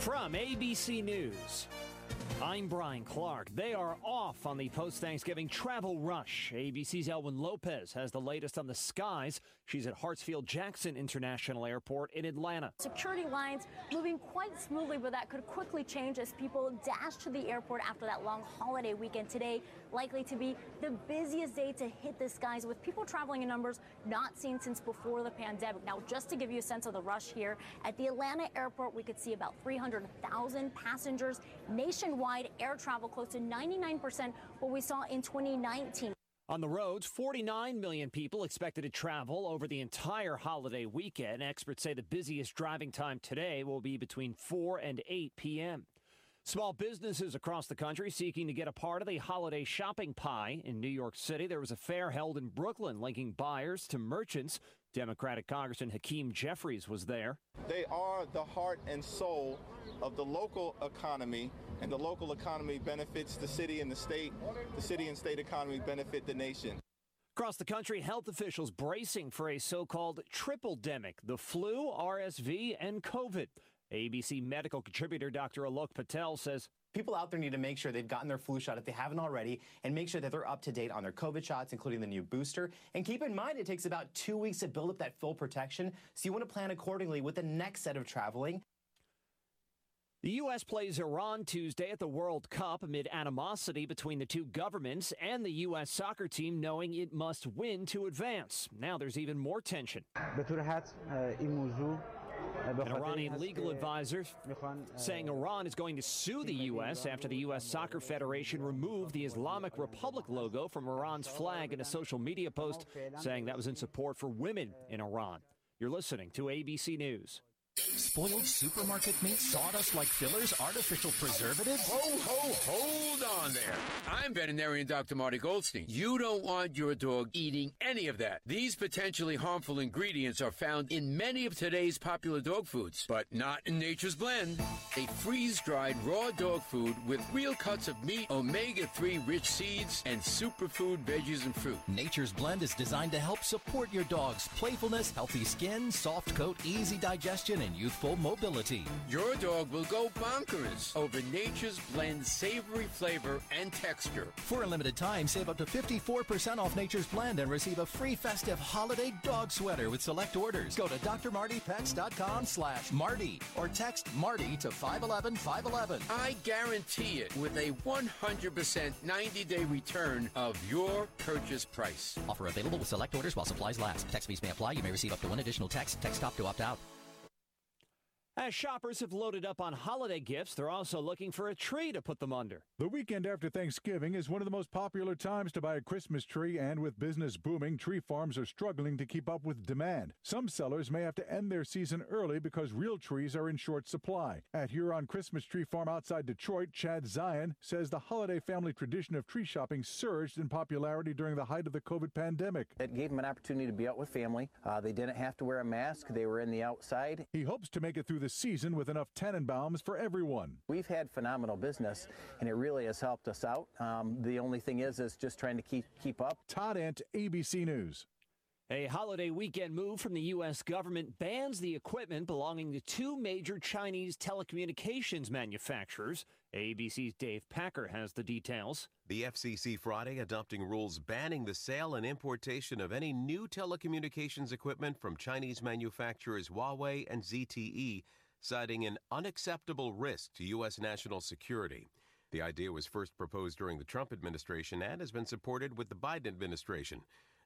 From ABC News, I'm Brian Clark. They are off on the post Thanksgiving travel rush. ABC's Elwyn Lopez has the latest on the skies. She's at Hartsfield Jackson International Airport in Atlanta. Security lines moving quite smoothly, but that could quickly change as people dash to the airport after that long holiday weekend. Today, likely to be the busiest day to hit the skies with people traveling in numbers not seen since before the pandemic. Now, just to give you a sense of the rush here, at the Atlanta airport, we could see about 300,000 passengers nationwide air travel close to 99% what we saw in 2019. On the roads, 49 million people expected to travel over the entire holiday weekend. Experts say the busiest driving time today will be between 4 and 8 p.m. Small businesses across the country seeking to get a part of the holiday shopping pie. In New York City, there was a fair held in Brooklyn linking buyers to merchants. Democratic Congressman Hakeem Jeffries was there. They are the heart and soul of the local economy, and the local economy benefits the city and the state. The city and state economy benefit the nation. Across the country, health officials bracing for a so called triple demic the flu, RSV, and COVID. ABC medical contributor Dr. Alok Patel says People out there need to make sure they've gotten their flu shot if they haven't already, and make sure that they're up to date on their COVID shots, including the new booster. And keep in mind, it takes about two weeks to build up that full protection, so you want to plan accordingly with the next set of traveling. The U.S. plays Iran Tuesday at the World Cup amid animosity between the two governments and the U.S. soccer team knowing it must win to advance. Now there's even more tension. An Iranian legal advisors saying Iran is going to sue the U.S. after the U.S. Soccer Federation removed the Islamic Republic logo from Iran's flag in a social media post saying that was in support for women in Iran. You're listening to ABC News. Spoiled supermarket meat, sawdust like fillers, artificial preservatives? Ho, ho, hold on there. I'm veterinarian Dr. Marty Goldstein. You don't want your dog eating any of that. These potentially harmful ingredients are found in many of today's popular dog foods, but not in Nature's Blend. A freeze dried raw dog food with real cuts of meat, omega 3 rich seeds, and superfood veggies and fruit. Nature's Blend is designed to help support your dog's playfulness, healthy skin, soft coat, easy digestion, and youthful mobility. Your dog will go bonkers over Nature's Blend savory flavor and texture. For a limited time, save up to 54% off Nature's Blend and receive a free festive holiday dog sweater with select orders. Go to drmartypets.com slash Marty or text Marty to 511 511. I guarantee it with a 100% 90 day return of your purchase price. Offer available with select orders while supplies last. Text fees may apply. You may receive up to one additional text. Text stop to opt out. As shoppers have loaded up on holiday gifts, they're also looking for a tree to put them under. The weekend after Thanksgiving is one of the most popular times to buy a Christmas tree, and with business booming, tree farms are struggling to keep up with demand. Some sellers may have to end their season early because real trees are in short supply. At Huron Christmas Tree Farm outside Detroit, Chad Zion says the holiday family tradition of tree shopping surged in popularity during the height of the COVID pandemic. It gave them an opportunity to be out with family. Uh, they didn't have to wear a mask, they were in the outside. He hopes to make it through the season with enough Tannenbaums for everyone. We've had phenomenal business, and it really has helped us out. Um, the only thing is, is just trying to keep keep up. Todd Ent, ABC News. A holiday weekend move from the U.S. government bans the equipment belonging to two major Chinese telecommunications manufacturers. ABC's Dave Packer has the details. The FCC Friday adopting rules banning the sale and importation of any new telecommunications equipment from Chinese manufacturers Huawei and ZTE, citing an unacceptable risk to U.S. national security. The idea was first proposed during the Trump administration and has been supported with the Biden administration.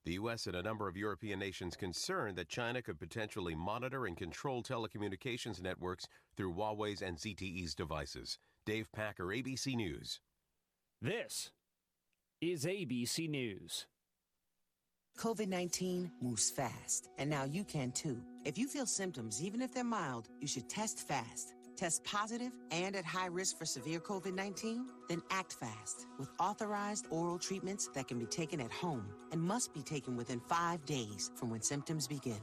The U.S. and a number of European nations concerned that China could potentially monitor and control telecommunications networks through Huawei's and ZTE's devices. Dave Packer, ABC News. This is ABC News. COVID 19 moves fast, and now you can too. If you feel symptoms, even if they're mild, you should test fast. Test positive and at high risk for severe COVID 19? Then act fast with authorized oral treatments that can be taken at home and must be taken within five days from when symptoms begin.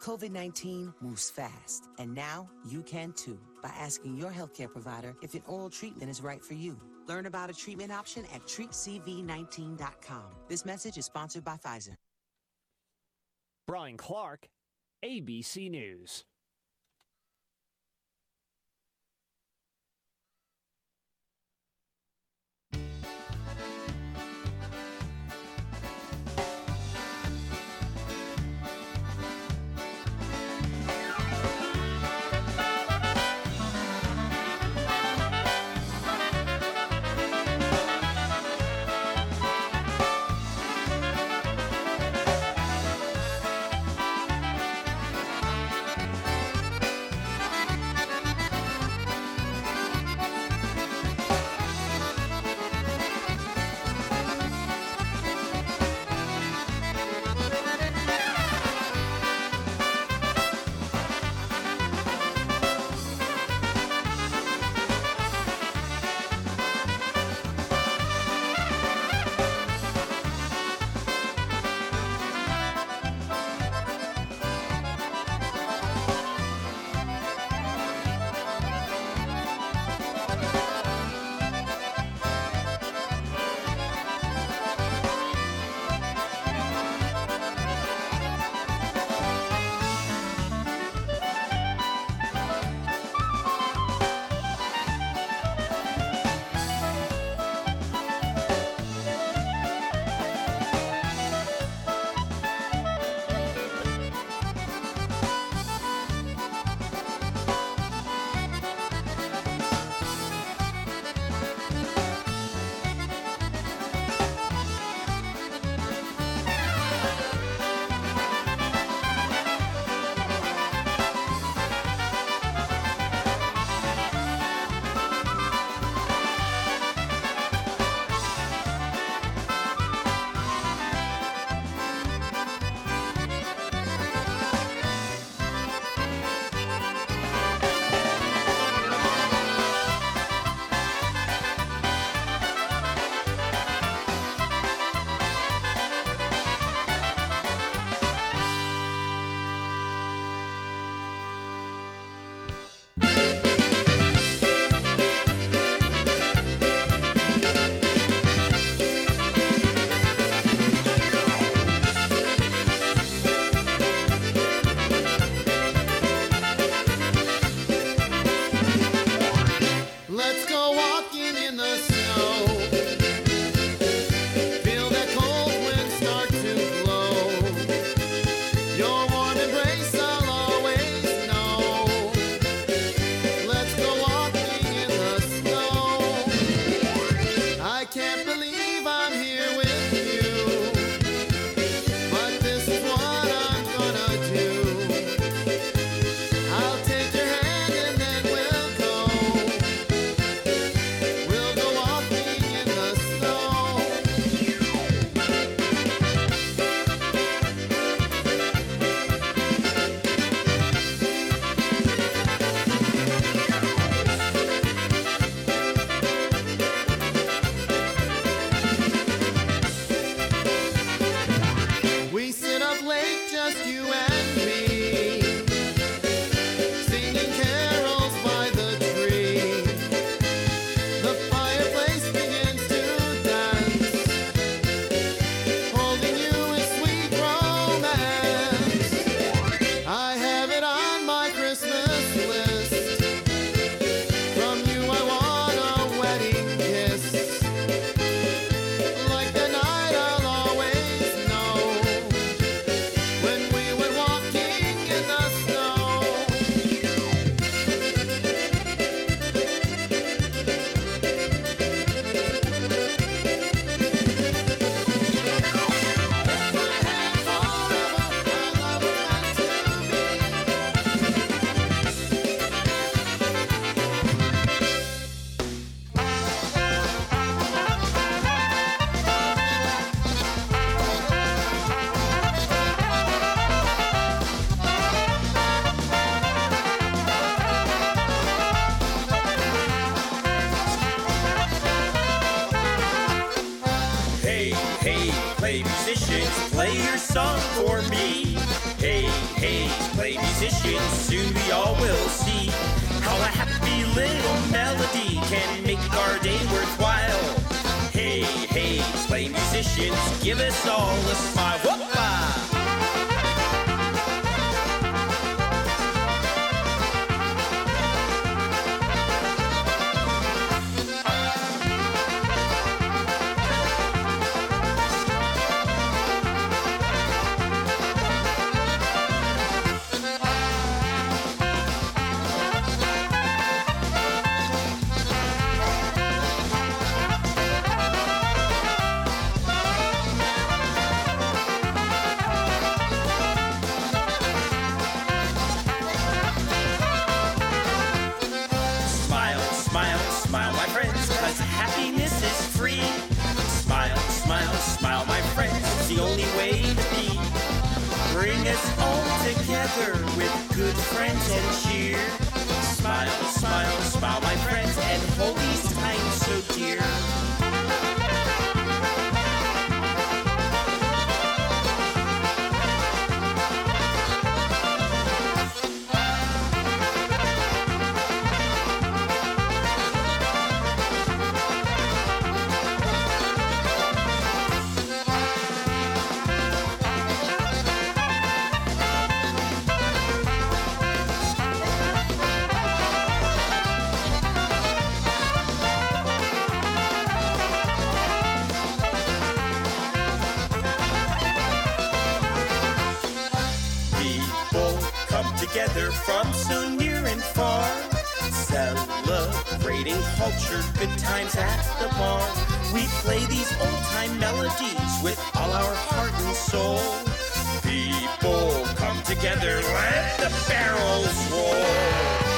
COVID 19 moves fast, and now you can too by asking your healthcare provider if an oral treatment is right for you. Learn about a treatment option at treatcv19.com. This message is sponsored by Pfizer. Brian Clark, ABC News. Together from so near and far, celebrating culture, good times at the bar. We play these old time melodies with all our heart and soul. People come together, let the barrels roll.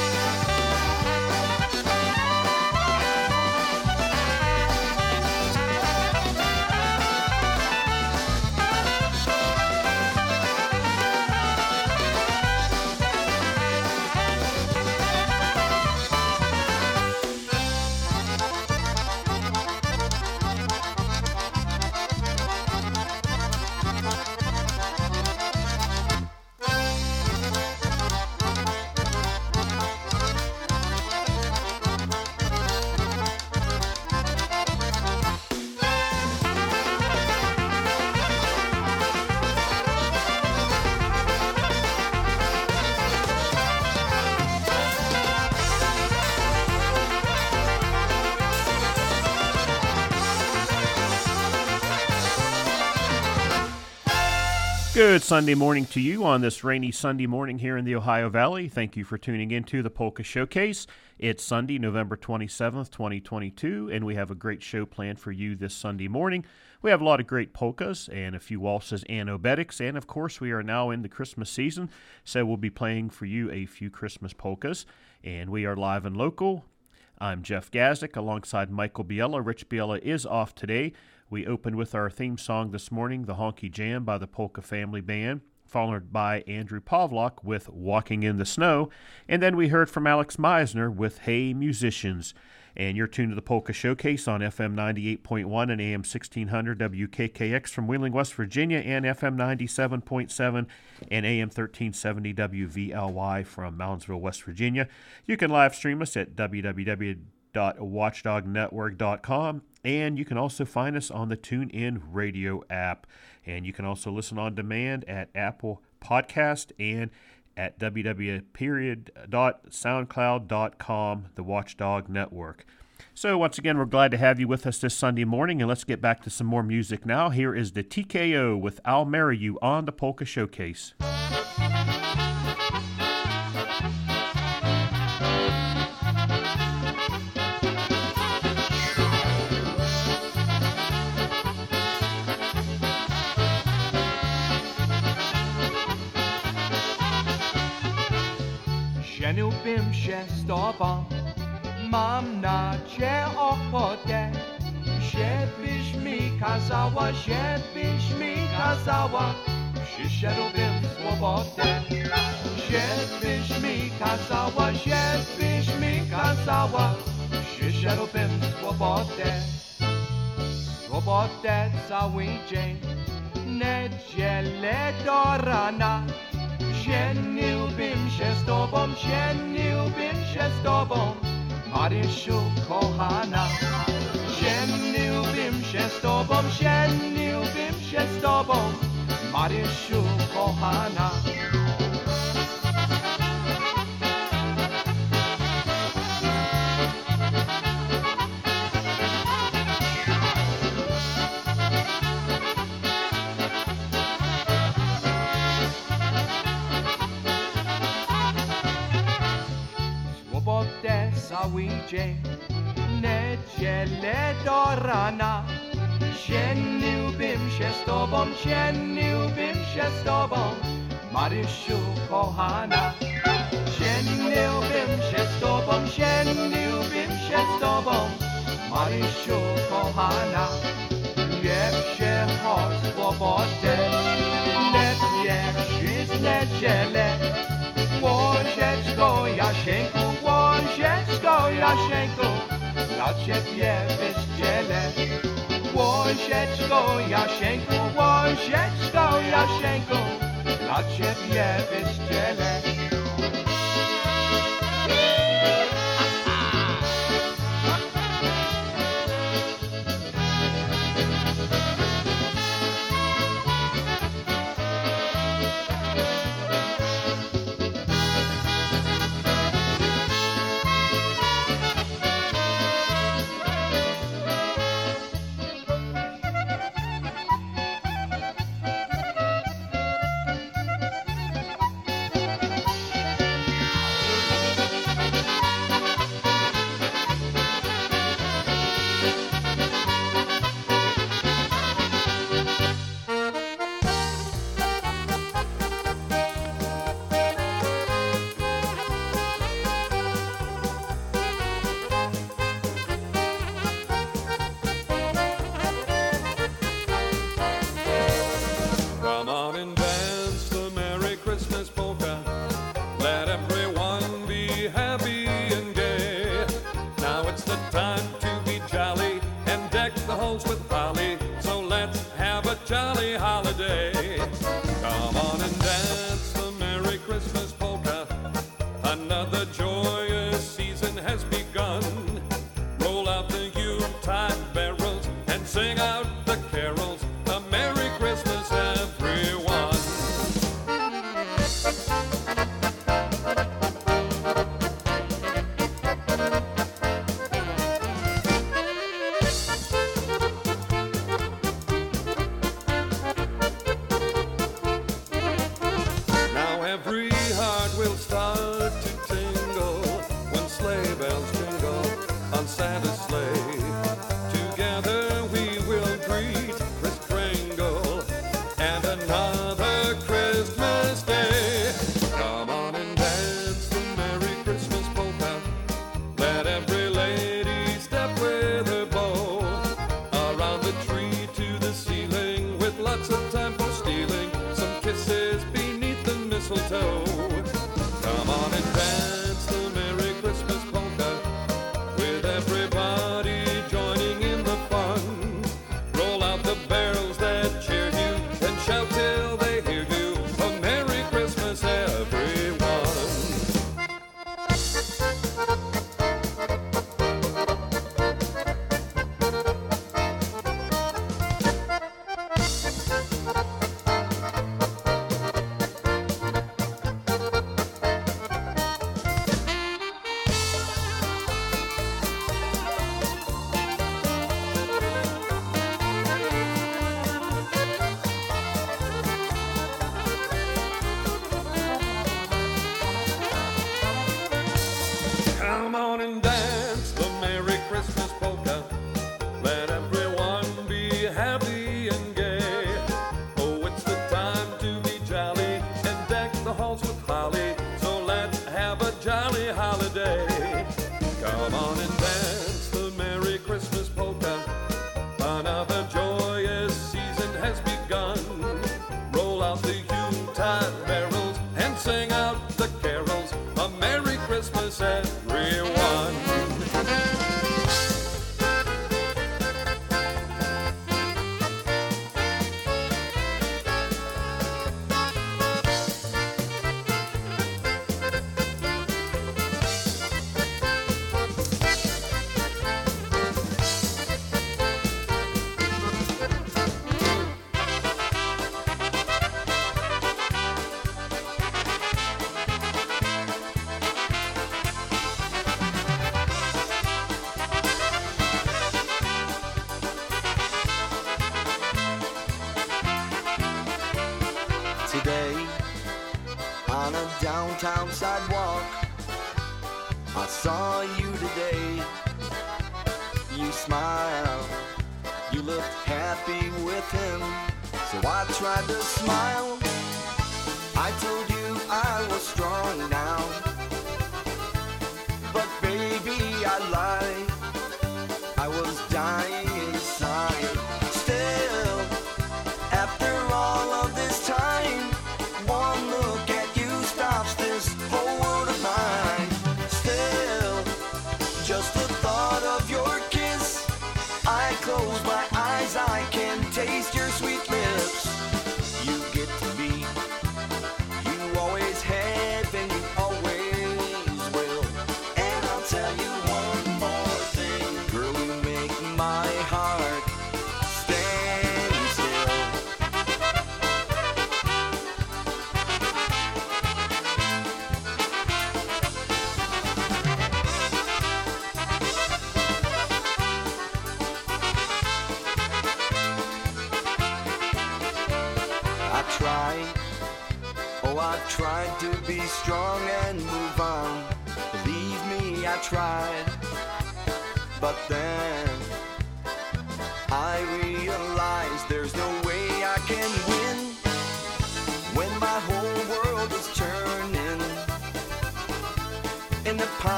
Sunday morning to you on this rainy Sunday morning here in the Ohio Valley. Thank you for tuning in to the Polka Showcase. It's Sunday, November 27th, 2022, and we have a great show planned for you this Sunday morning. We have a lot of great polkas and a few waltzes and obereks, and of course, we are now in the Christmas season, so we'll be playing for you a few Christmas polkas. And we are live and local. I'm Jeff Gazdick alongside Michael Biella. Rich Biella is off today. We opened with our theme song this morning, The Honky Jam by the Polka Family Band, followed by Andrew Pavlock with Walking in the Snow. And then we heard from Alex Meisner with Hey Musicians. And you're tuned to the Polka Showcase on FM 98.1 and AM 1600 WKKX from Wheeling, West Virginia, and FM 97.7 and AM 1370 WVLY from Moundsville, West Virginia. You can live stream us at www.watchdognetwork.com and you can also find us on the TuneIn Radio app. And you can also listen on demand at Apple Podcast and at www.soundcloud.com, the Watchdog Network. So, once again, we're glad to have you with us this Sunday morning, and let's get back to some more music now. Here is the TKO with I'll Marry You on the Polka Showcase. Mam na nadzieję ochotę, żebyś mi kazała, żebyś mi kazała, przyszedłbym swobodę. Żebyś mi kazała, żebyś mi kazała, przyszedłbym swobodę. Swobodę cały dzień, niedzielę do rana, żeniłbym się z tobą, żeniłbym się z tobą. Marysiu kohana. Shen lubim, shen stobom, shen lubim, shen kohana. cały dzień. Niedzielę do rana, sieniłbym się z tobą, sieniłbym się z tobą, Marysiu kochana. Sieniłbym się z tobą, sieniłbym się z tobą, Marysiu kochana. Wiep się choć swobodę, lepiej przyznać zielę, łożeczko Jasieńku to Jasieńko, dla ciebie wyścielę. Łosieczko, Jasieńko, łosieczko, Jasieńko, dla ciebie wyścielę.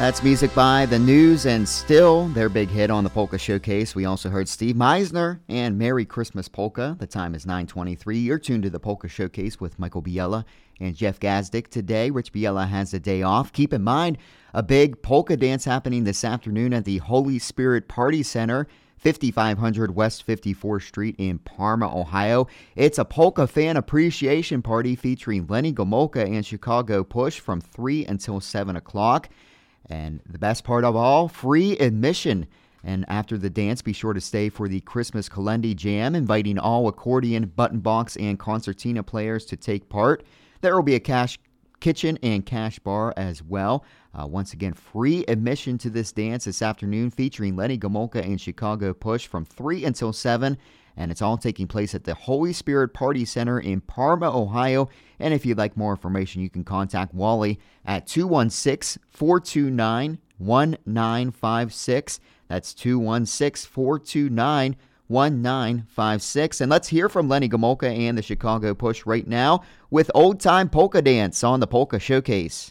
That's music by The News and Still, their big hit on the Polka Showcase. We also heard Steve Meisner and Merry Christmas Polka. The time is 923. You're tuned to the Polka Showcase with Michael Biella and Jeff Gazdick. Today, Rich Biella has a day off. Keep in mind, a big polka dance happening this afternoon at the Holy Spirit Party Center. 5500 West 54th Street in Parma, Ohio. It's a polka fan appreciation party featuring Lenny Gomolka and Chicago Push from 3 until 7 o'clock. And the best part of all, free admission. And after the dance, be sure to stay for the Christmas Kalendi Jam, inviting all accordion, button box, and concertina players to take part. There will be a cash kitchen and cash bar as well. Uh, once again, free admission to this dance this afternoon featuring Lenny Gomolka and Chicago Push from 3 until 7. And it's all taking place at the Holy Spirit Party Center in Parma, Ohio. And if you'd like more information, you can contact Wally at 216 429 1956. That's 216 429 1956. And let's hear from Lenny Gomolka and the Chicago Push right now with Old Time Polka Dance on the Polka Showcase.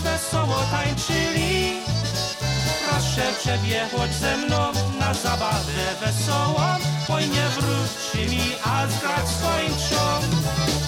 wesoło tańczyli. Proszę przebiegłoć ze mną na zabawę wesołą, oj nie wróć mi, a zgrać swoim trzom.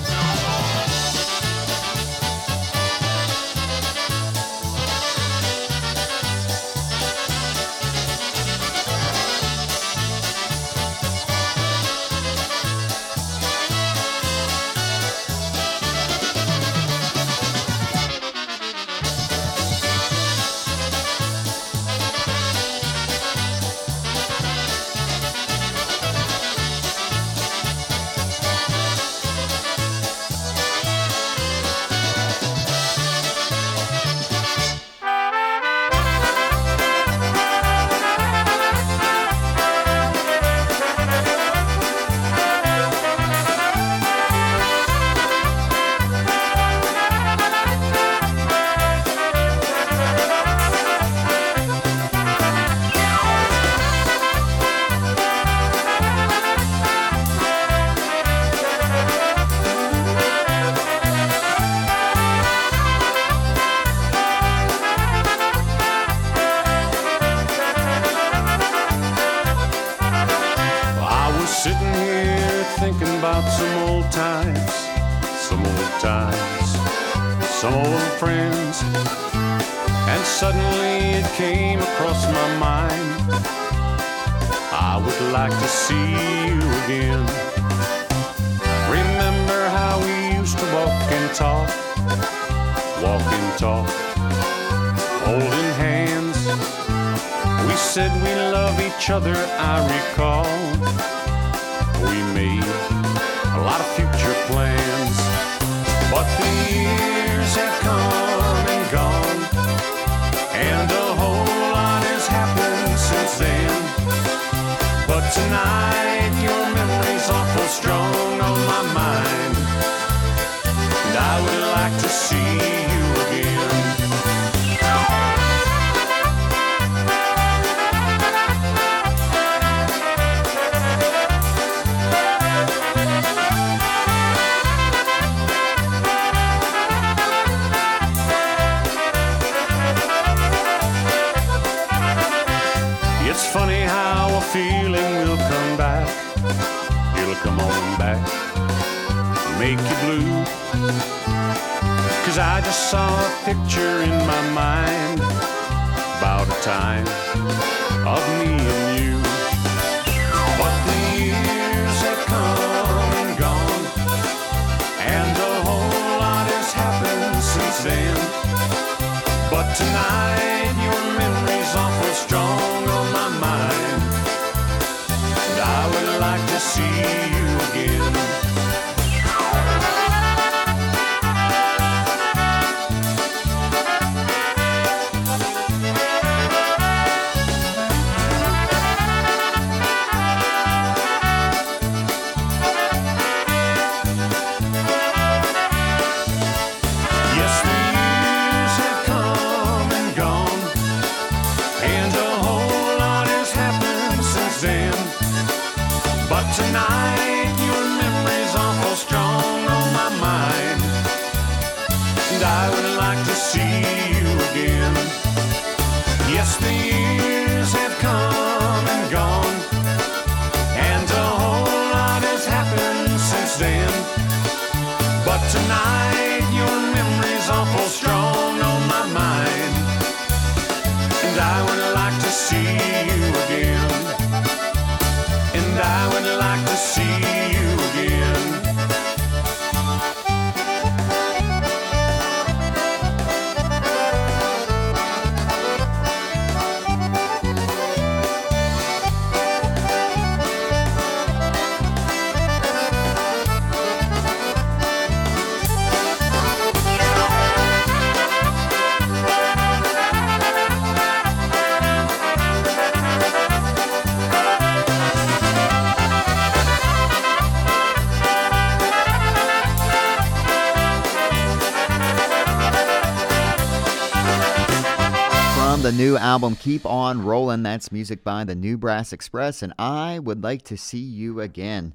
Album Keep On Rolling. that's music by the New Brass Express, and I would like to see you again.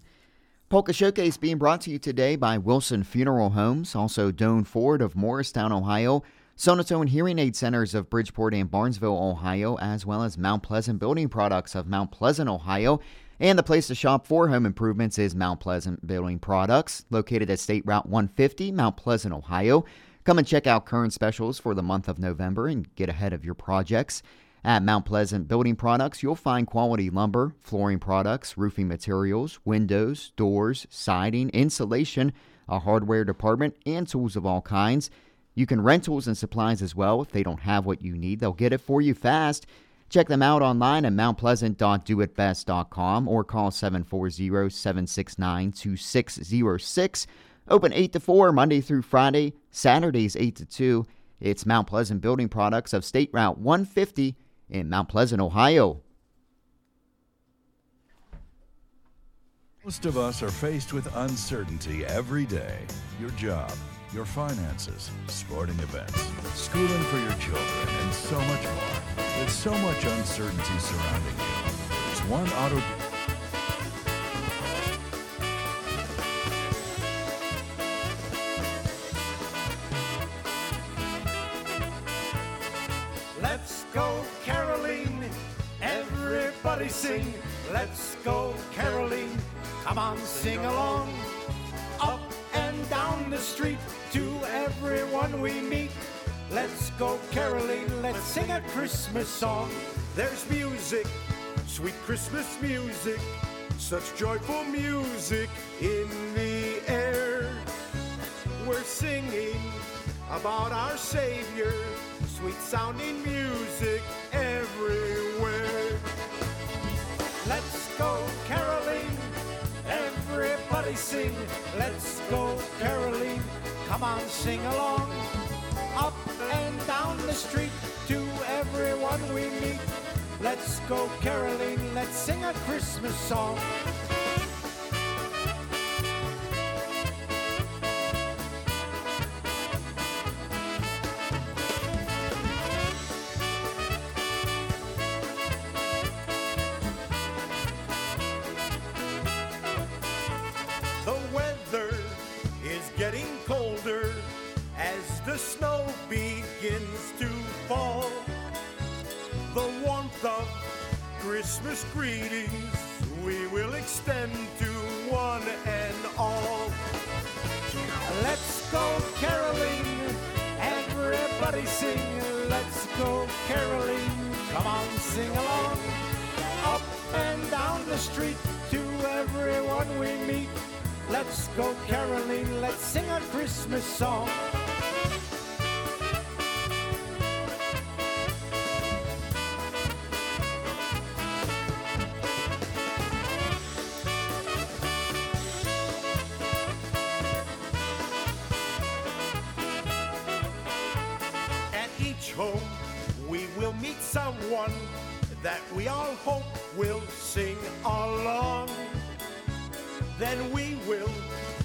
Polka Showcase being brought to you today by Wilson Funeral Homes, also Doan Ford of Morristown, Ohio, Sonotone Hearing Aid Centers of Bridgeport and Barnesville, Ohio, as well as Mount Pleasant Building Products of Mount Pleasant, Ohio. And the place to shop for home improvements is Mount Pleasant Building Products, located at State Route 150, Mount Pleasant, Ohio. Come and check out current specials for the month of November and get ahead of your projects. At Mount Pleasant Building Products, you'll find quality lumber, flooring products, roofing materials, windows, doors, siding, insulation, a hardware department, and tools of all kinds. You can rent tools and supplies as well. If they don't have what you need, they'll get it for you fast. Check them out online at mountpleasant.doitbest.com or call 740 769 2606. Open 8 to 4, Monday through Friday, Saturdays 8 to 2. It's Mount Pleasant Building Products of State Route 150 in Mount Pleasant, Ohio. Most of us are faced with uncertainty every day. Your job, your finances, sporting events, schooling for your children, and so much more. With so much uncertainty surrounding you, there's one auto. Let's go caroling. Everybody sing. Let's go caroling. Come on, sing along. Up and down the street to everyone we meet. Let's go caroling. Let's sing a Christmas song. There's music, sweet Christmas music. Such joyful music in the air. We're singing about our Savior. Sweet sounding music everywhere. Let's go caroling. Everybody sing. Let's go caroling. Come on, sing along. Up and down the street to everyone we meet. Let's go caroling. Let's sing a Christmas song. Christmas greetings we will extend to one and all. Let's go caroling, everybody sing. Let's go caroling, come on, sing along. Up and down the street to everyone we meet. Let's go caroling, let's sing a Christmas song. Then we will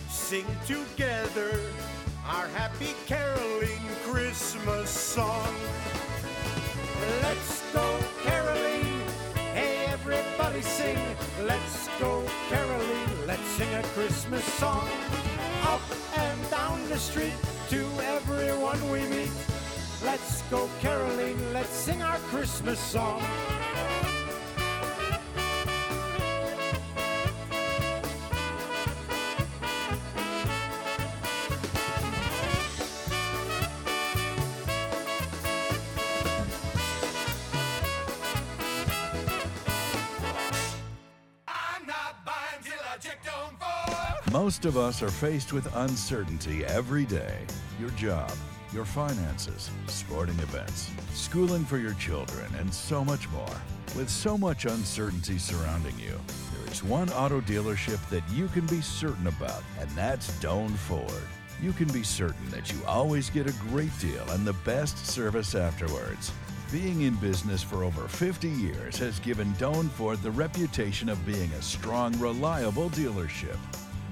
sing together our happy caroling Christmas song. Let's go caroling. Hey, everybody sing. Let's go caroling. Let's sing a Christmas song. Up and down the street to everyone we meet. Let's go caroling. Let's sing our Christmas song. Most of us are faced with uncertainty every day. Your job, your finances, sporting events, schooling for your children, and so much more. With so much uncertainty surrounding you, there is one auto dealership that you can be certain about, and that's Doan Ford. You can be certain that you always get a great deal and the best service afterwards. Being in business for over 50 years has given Doan Ford the reputation of being a strong, reliable dealership.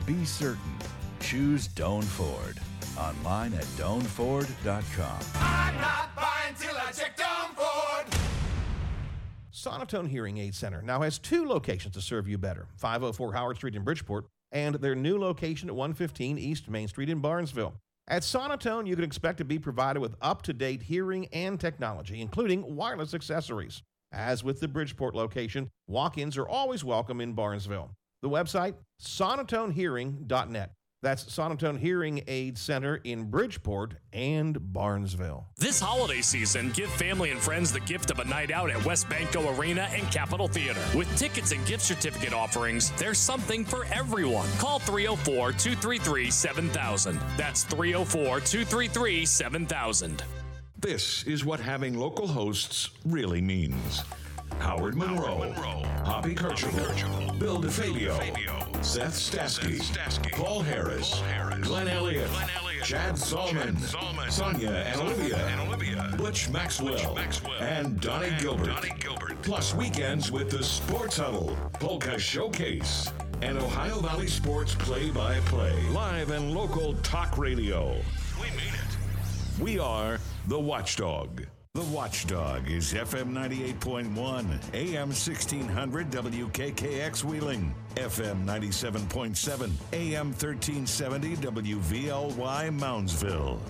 Be certain. Choose Doan Ford. Online at doanford.com. I'm not buying till I check Doan Ford. Sonotone Hearing Aid Center now has two locations to serve you better 504 Howard Street in Bridgeport and their new location at 115 East Main Street in Barnesville. At Sonotone, you can expect to be provided with up to date hearing and technology, including wireless accessories. As with the Bridgeport location, walk ins are always welcome in Barnesville. The website, sonotonehearing.net. That's Sonotone Hearing Aid Center in Bridgeport and Barnesville. This holiday season, give family and friends the gift of a night out at WesBanco Arena and Capitol Theater. With tickets and gift certificate offerings, there's something for everyone. Call 304 233 7000. That's 304 233 7000. This is what having local hosts really means. Howard Monroe, Hoppy Kercheval, Bill DeFabio, Seth Stasky, Paul Harris, Glenn Elliott, Chad Zalman, Sonia and Olivia, Butch Maxwell, and Donnie Gilbert. Plus weekends with the Sports Huddle, Polka Showcase, and Ohio Valley Sports Play-by-Play. Live and local talk radio. We mean it. We are the Watchdog. The Watchdog is FM 98.1, AM 1600 WKKX Wheeling, FM 97.7, AM 1370 WVLY Moundsville.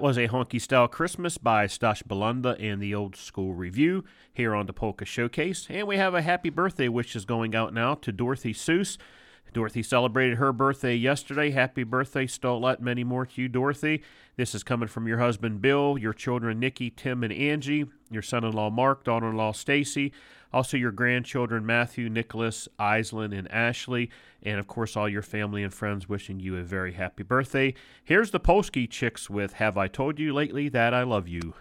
that was a honky style Christmas by Stash Belunda and the Old School Review here on the Polka Showcase. And we have a happy birthday wish is going out now to Dorothy Seuss. Dorothy celebrated her birthday yesterday. Happy birthday, Sto lat. Many more to you, Dorothy. This is coming from your husband, Bill, your children, Nikki, Tim, and Angie, your son in law, Mark, daughter in law, Stacy, also your grandchildren, Matthew, Nicholas, Island, and Ashley, and of course, all your family and friends wishing you a very happy birthday. Here's the Polsky Chicks with Have I Told You Lately That I Love You?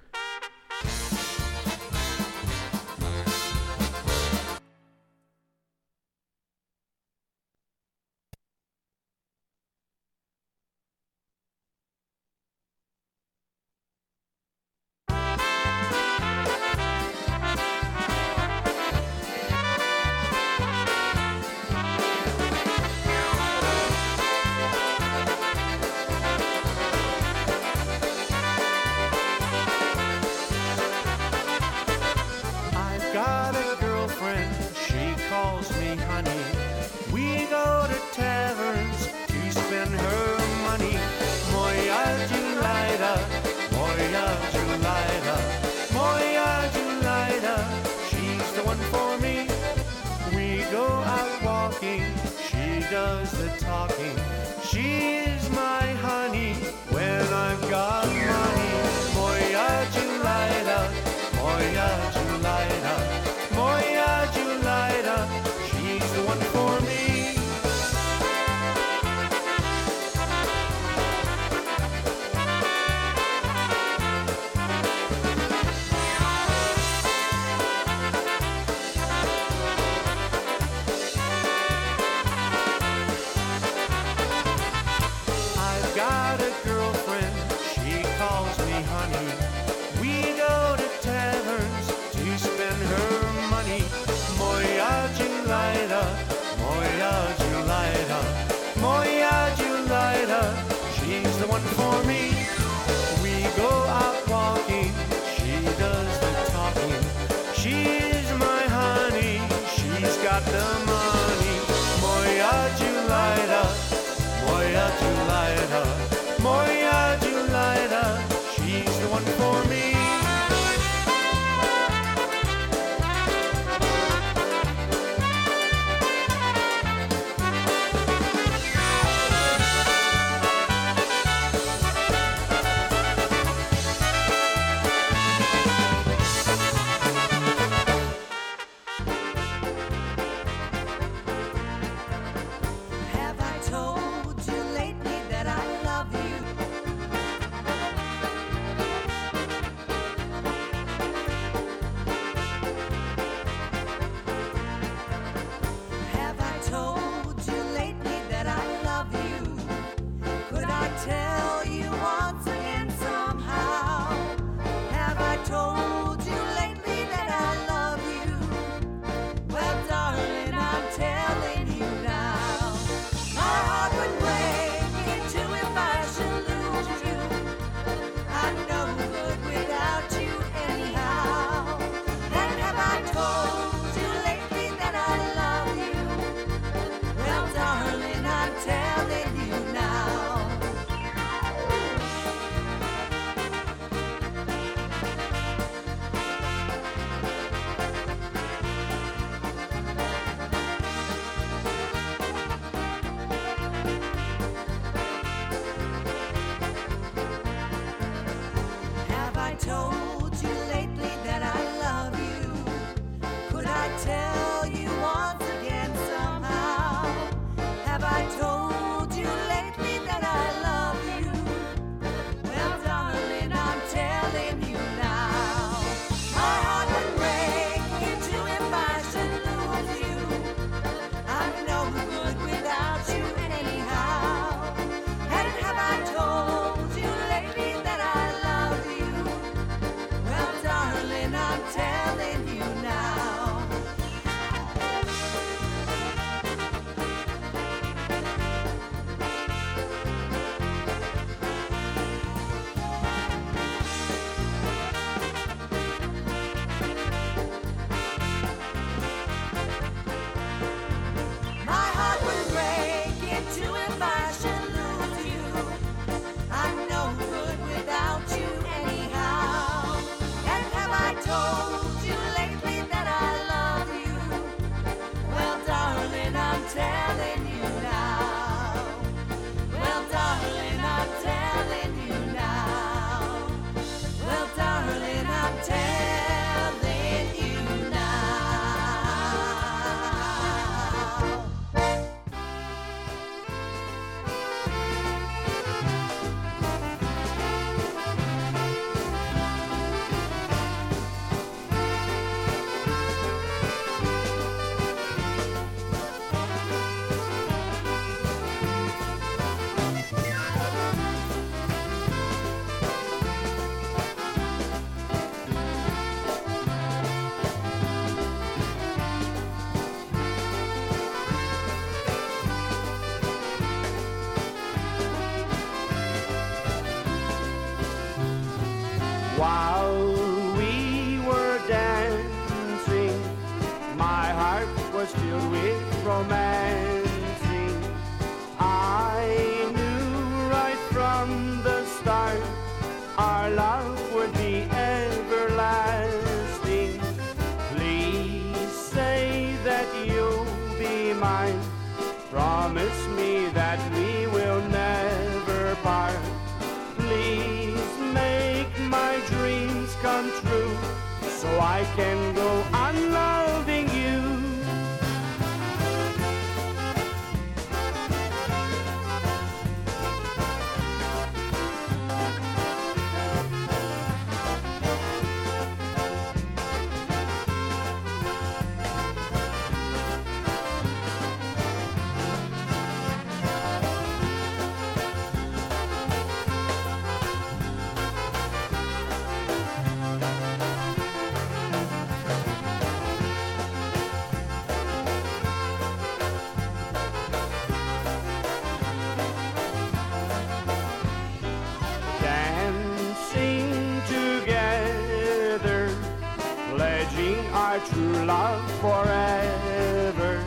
Love forever.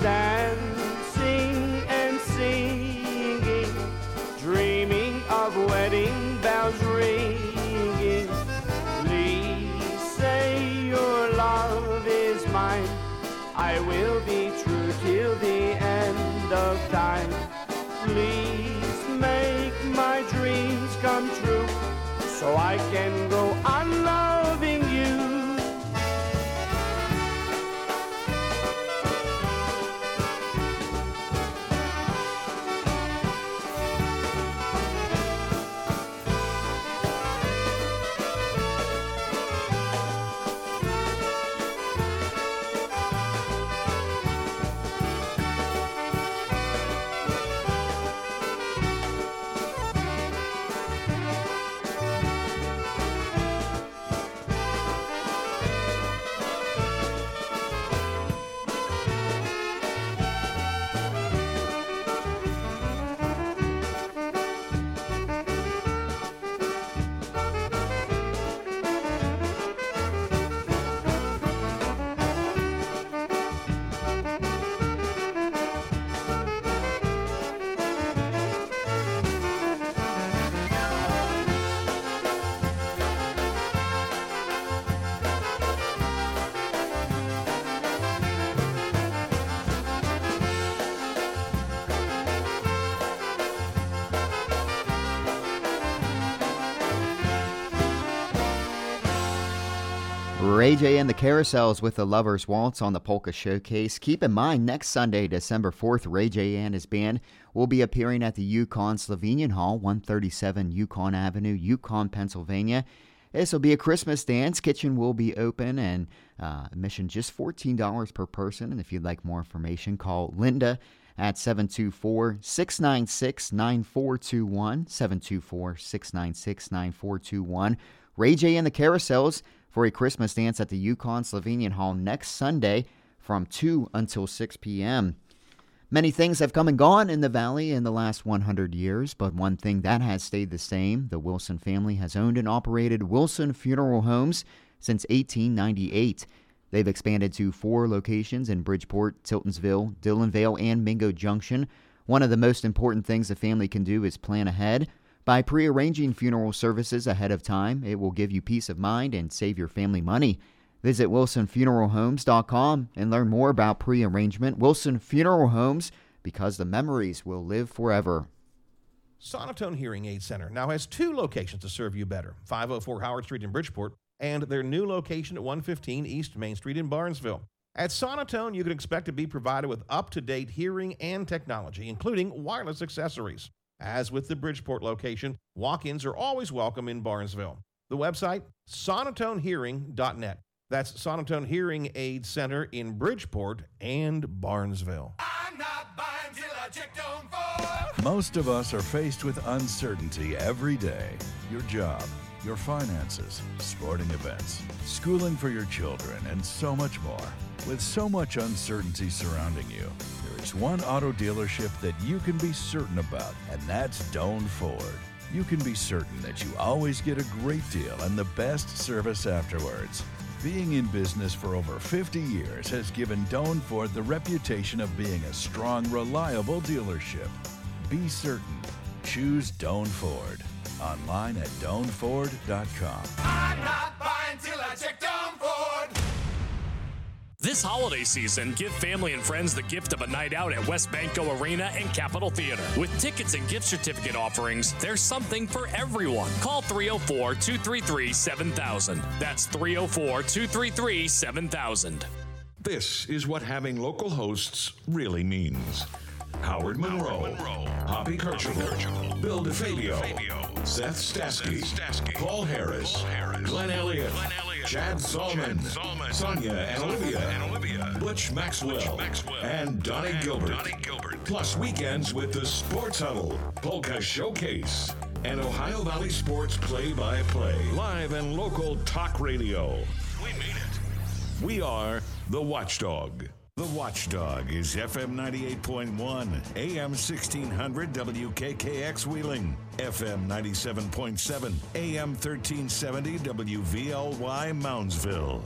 Dancing and singing, dreaming of wedding bells ringing. Please say your love is mine. I will be true till the end of time. Please make my dreams come true so I can go on Ray J and the Carousels with the Lover's Waltz on the Polka Showcase. Keep in mind, next Sunday, December 4th, Ray J and his band will be appearing at the Yukon Slovenian Hall, 137 Yukon Avenue, Yukon, Pennsylvania. This will be a Christmas dance. Kitchen will be open and uh, admission just $14 per person. And if you'd like more information, call Linda at 724 696 9421. 724 696 9421. Ray J and the Carousels for a Christmas dance at the Yukon Slovenian Hall next Sunday from 2 until 6 p.m. Many things have come and gone in the valley in the last 100 years, but one thing that has stayed the same the Wilson family has owned and operated Wilson Funeral Homes since 1898. They've expanded to four locations in Bridgeport, Tiltonsville, Dillonvale, and Mingo Junction. One of the most important things a family can do is plan ahead. By prearranging funeral services ahead of time, it will give you peace of mind and save your family money. Visit wilsonfuneralhomes.com and learn more about prearrangement. Wilson Funeral Homes, because the memories will live forever. Sonotone Hearing Aid Center now has two locations to serve you better 504 Howard Street in Bridgeport and their new location at 115 East Main Street in Barnesville. At Sonotone, you can expect to be provided with up to date hearing and technology, including wireless accessories. As with the Bridgeport location, walk ins are always welcome in Barnesville. The website, sonotonehearing.net. That's Sonotone Hearing Aid Center in Bridgeport and Barnesville. Most of us are faced with uncertainty every day. Your job, your finances, sporting events, schooling for your children, and so much more. With so much uncertainty surrounding you, there is one auto dealership that you can be certain about, and that's Doan Ford. you can be certain that you always get a great deal and the best service afterwards. Being in business for over 50 years has given Doan Ford the reputation of being a strong, reliable dealership. Be certain. Choose Doan Ford. Online at doanford.com. This holiday season, give family and friends the gift of a night out at WesBanco Arena and Capitol Theater. With tickets and gift certificate offerings, there's something for everyone. Call 304 233 7000. That's 304 233 7000. This is what having local hosts really means. Howard Monroe, Hoppy Kercheval, Bill DeFabio, Seth Stasky, Paul Harris, Glenn Elliott, Chad Solomon, Sonia and Olivia, Butch Maxwell, maxwell and Donnie Gilbert. Plus weekends with the Sports Huddle, Polka Showcase, and Ohio Valley Sports Play-by-Play. Live and local talk radio. We mean it. We are the Watchdog. The Watchdog is FM 98.1, AM 1600 WKKX Wheeling, FM 97.7, AM 1370 WVLY Moundsville.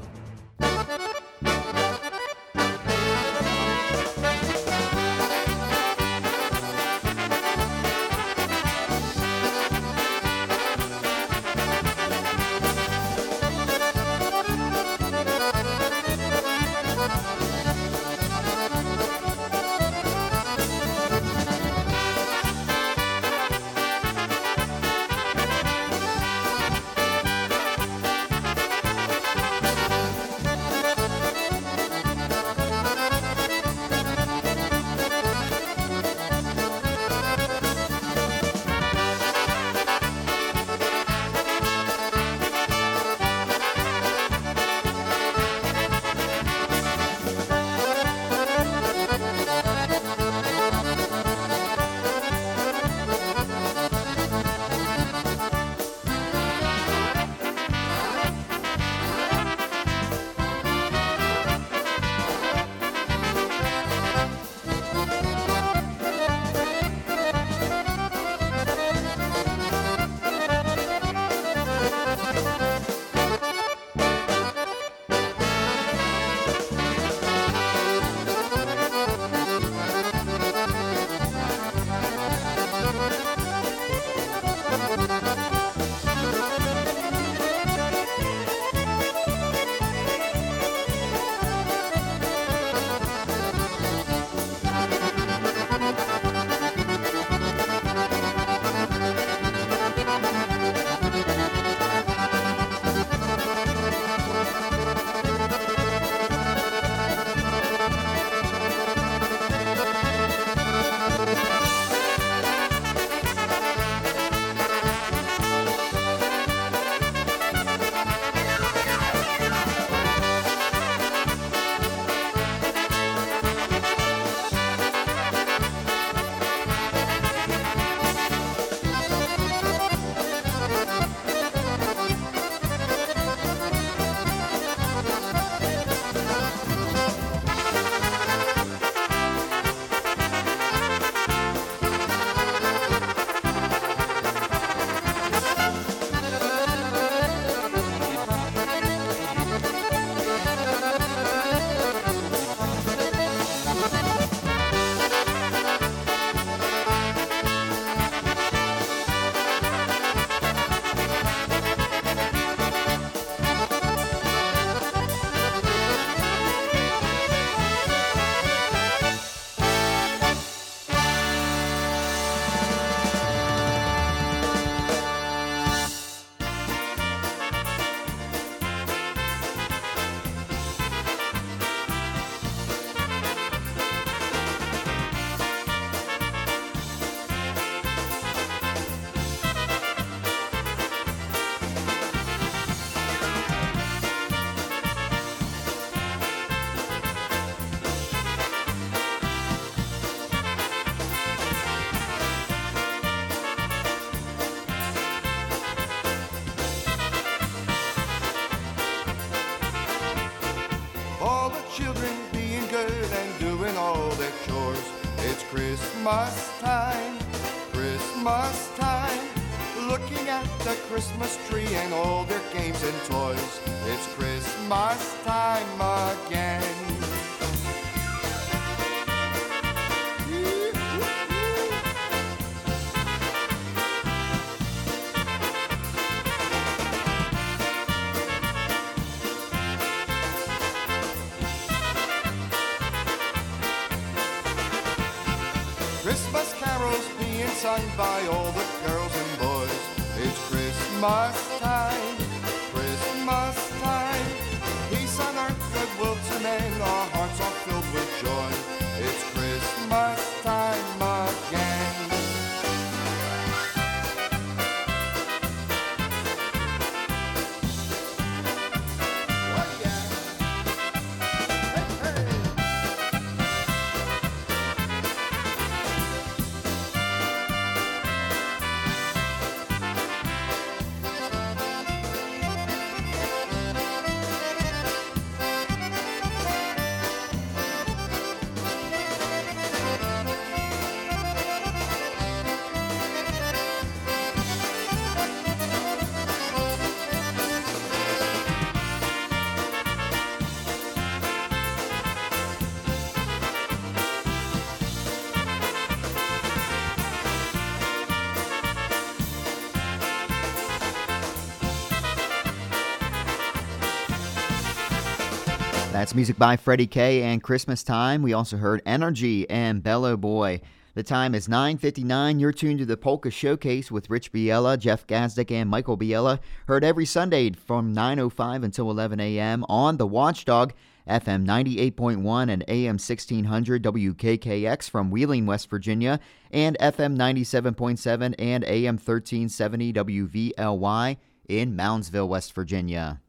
That's music by Freddie K and Christmas Time. We also heard Energy and Bellow Boy. The time is 9.59. You're tuned to the Polka Showcase with Rich Biella, Jeff Gazdick, and Michael Biella. Heard every Sunday from 9.05 until 11 a.m. on The Watchdog, FM 98.1 and AM 1600 WKKX from Wheeling, West Virginia, and FM 97.7 and AM 1370 WVLY in Moundsville, West Virginia.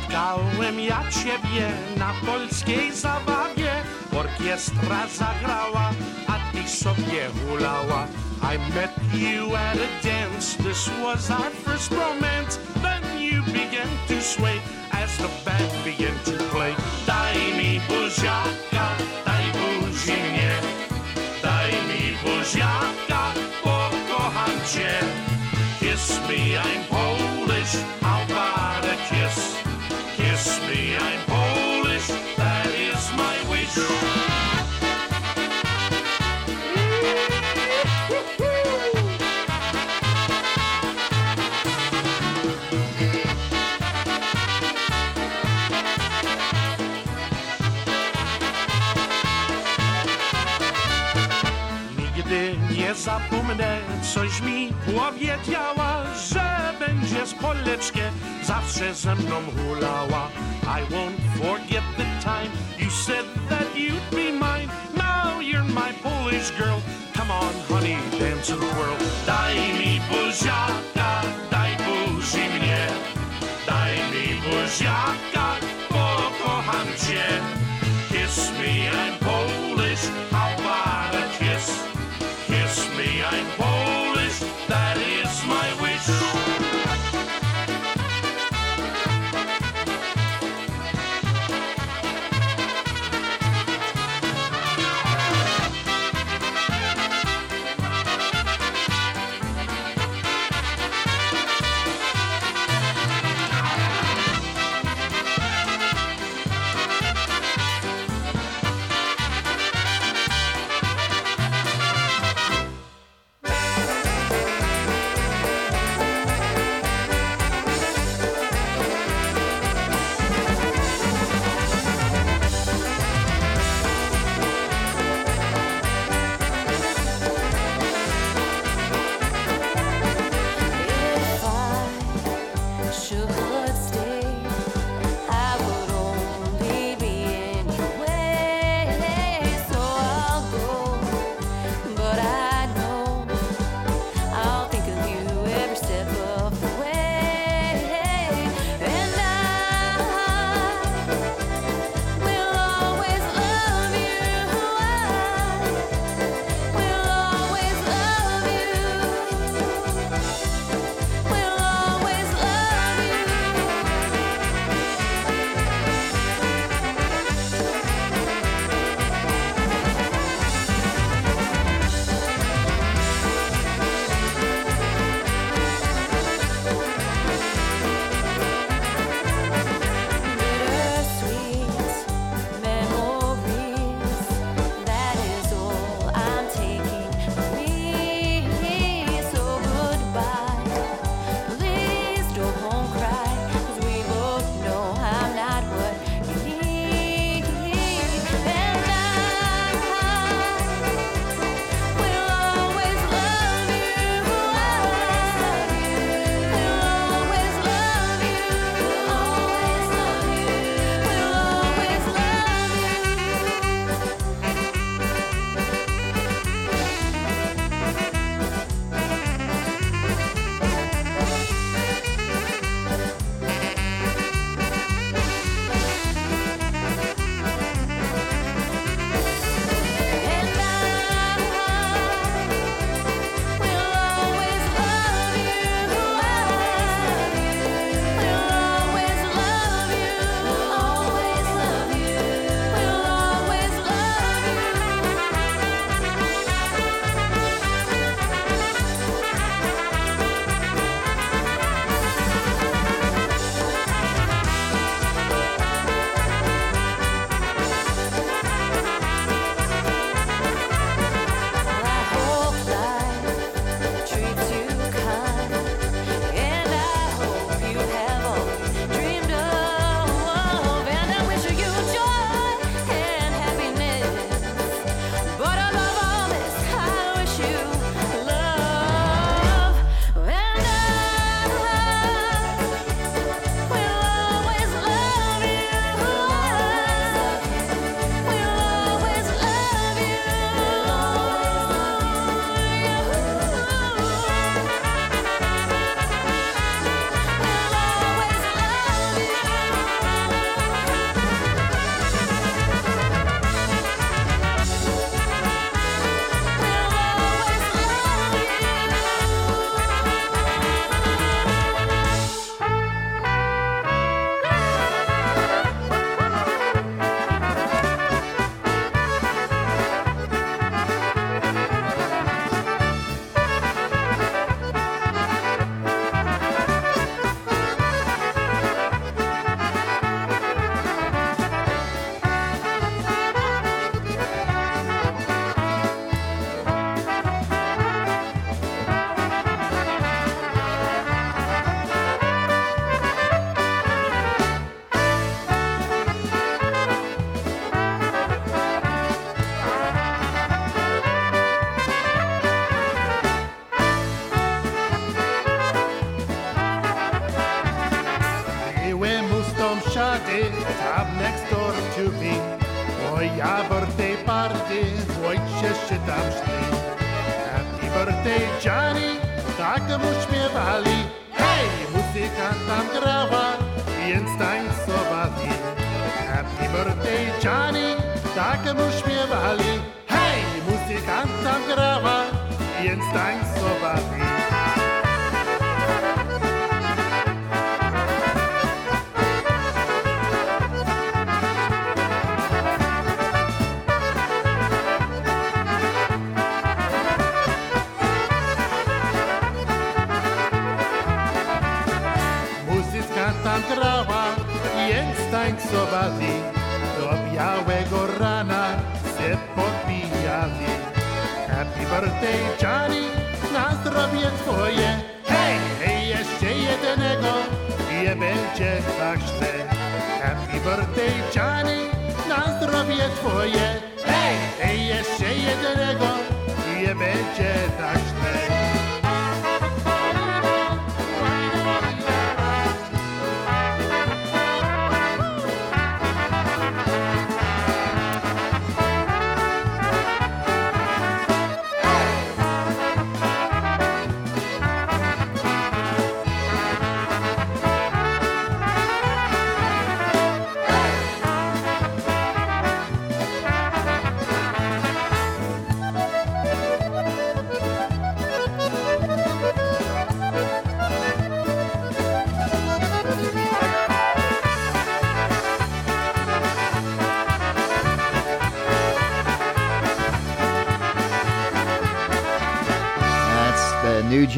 Spotkałem ja ciebie na polskiej zabawie. Orkiestra zagrała, a ty sobie hulała. I met you at a dance, this was our first romance Then you began to sway as the band began to play. Daj mi buziaka, daj buzi mnie. Daj mi buziaka, pokocham cię. Kiss me, I'm Polish, zapomnę, coś mi powiedziała, że będzie z zawsze ze mną hulała. I won't forget the time you said that you'd be mine. Now you're my Polish girl. Come on, honey, dance and twirl. Daj mi buziaka, daj buzi mnie. Daj mi buziaka, pokocham cię. Kiss me, I'm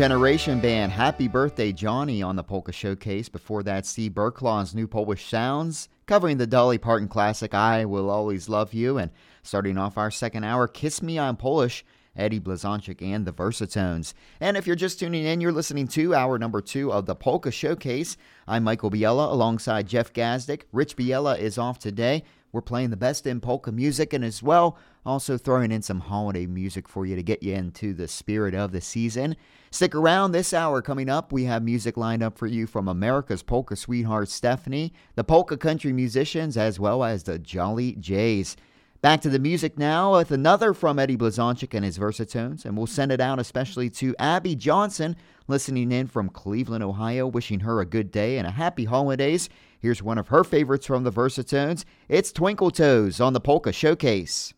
generation band Happy Birthday Johnny on the Polka Showcase. Before that, Steve Burklaw's new Polish Sounds, covering the Dolly Parton classic I Will Always Love You. And starting off our second hour, Kiss Me on Polish, Eddie Blazonczyk and the Versatones. And if you're just tuning in, you're listening to hour number two of the Polka Showcase. I'm Michael Biella alongside Jeff Gazdick. Rich Biella is off today. We're playing the best in polka music and as well also throwing in some holiday music for you to get you into the spirit of the season. Stick around this hour coming up. We have music lined up for you from America's polka sweetheart Stephanie, the polka country musicians, as well as the Jolly Jays. Back to the music now with another from Eddie Blazonczyk and his Versatones, and we'll send it out especially to Abby Johnson, listening in from Cleveland, Ohio, wishing her a good day and a happy holidays. Here's one of her favorites from the Versatones. It's Twinkle Toes on the Polka Showcase.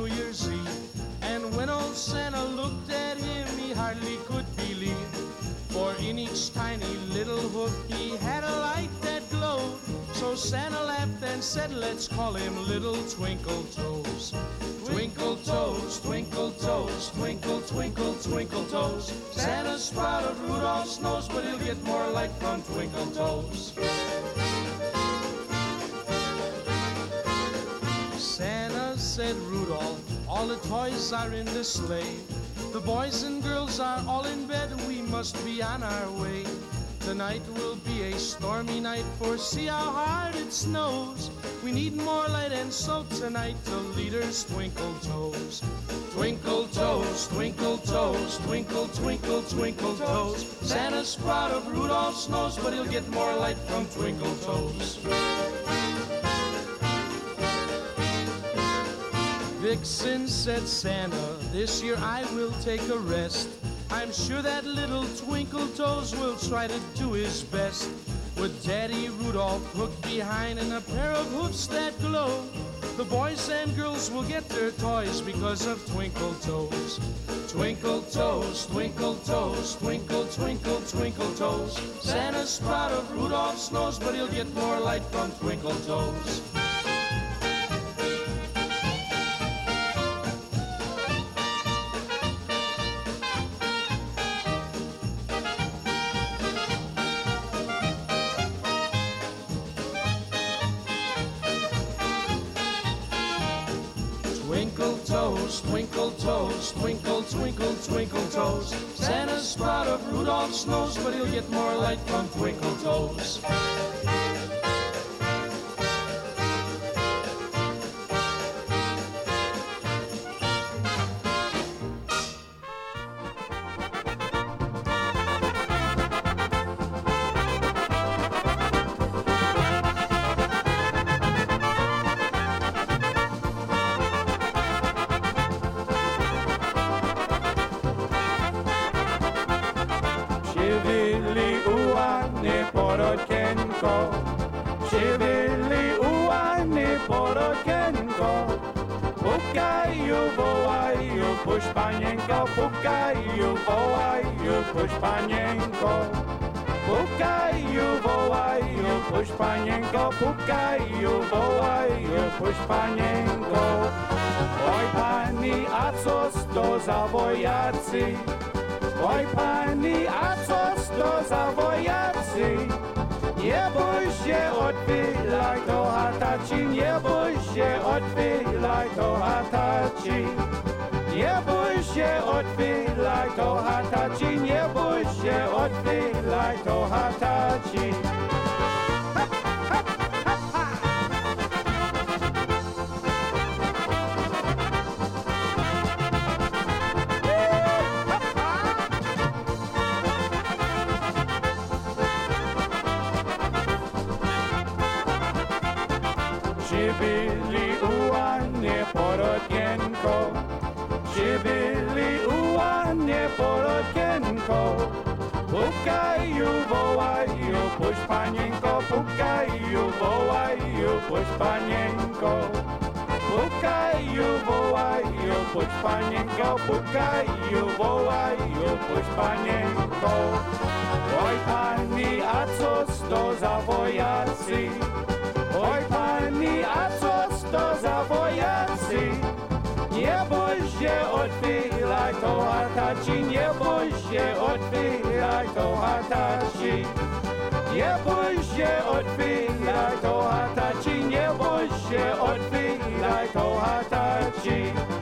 New Year's Eve. And when old Santa looked at him, he hardly could believe. For in each tiny little hook, he had a light that glowed. So Santa laughed and said, Let's call him Little Twinkle Toes. Twinkle toes, twinkle toes, twinkle, twinkle, twinkle toes. Santa's proud of Rudolph's nose, but he'll get more light from twinkle toes. Santa said, all the toys are in the sleigh. The boys and girls are all in bed, we must be on our way. Tonight will be a stormy night, for see how hard it snows. We need more light, and so tonight the leaders twinkle toes. Twinkle toes, twinkle toes, twinkle, twinkle, twinkle toes. Santa's proud of Rudolph's nose, but he'll get more light from twinkle toes. Vixen said Santa, this year I will take a rest. I'm sure that little Twinkle Toes will try to do his best. With Daddy Rudolph hooked behind and a pair of hoofs that glow, the boys and girls will get their toys because of Twinkle Toes. Twinkle Toes, Twinkle Toes, Twinkle, Twinkle, Twinkle Toes. Santa's proud of Rudolph's nose, but he'll get more light from Twinkle Toes. Twinkle toes, twinkle, twinkle, twinkle toes. Santa's proud of Rudolph's nose, but he'll get more light from twinkle toes. Pukaju, wołaju, puść panienko. Pukaju, wołaju, puść panienko, pukaju, wołaju, puść panienko. Oj pani, a co to za wojacy? Oj pani, a co to za wojacy? Nie bój się, odbylaj do hataci, nie bój się, odbylaj do hataci. Nie bój się, odbylaj do hataci, nie bój się, odbylaj do hataci. poď panenko, poďkaj ju, volaj ju, poď panenko, poďkaj ju, poď panenko. Oj pani, a co to za vojaci? Oj pani, a co to za vojaci? Nebože otvíhľaj to hatači, nebože otvíhľaj to hatači. Nie bój się, odbylaj to hataci, nie bój się, odbylaj to hataci.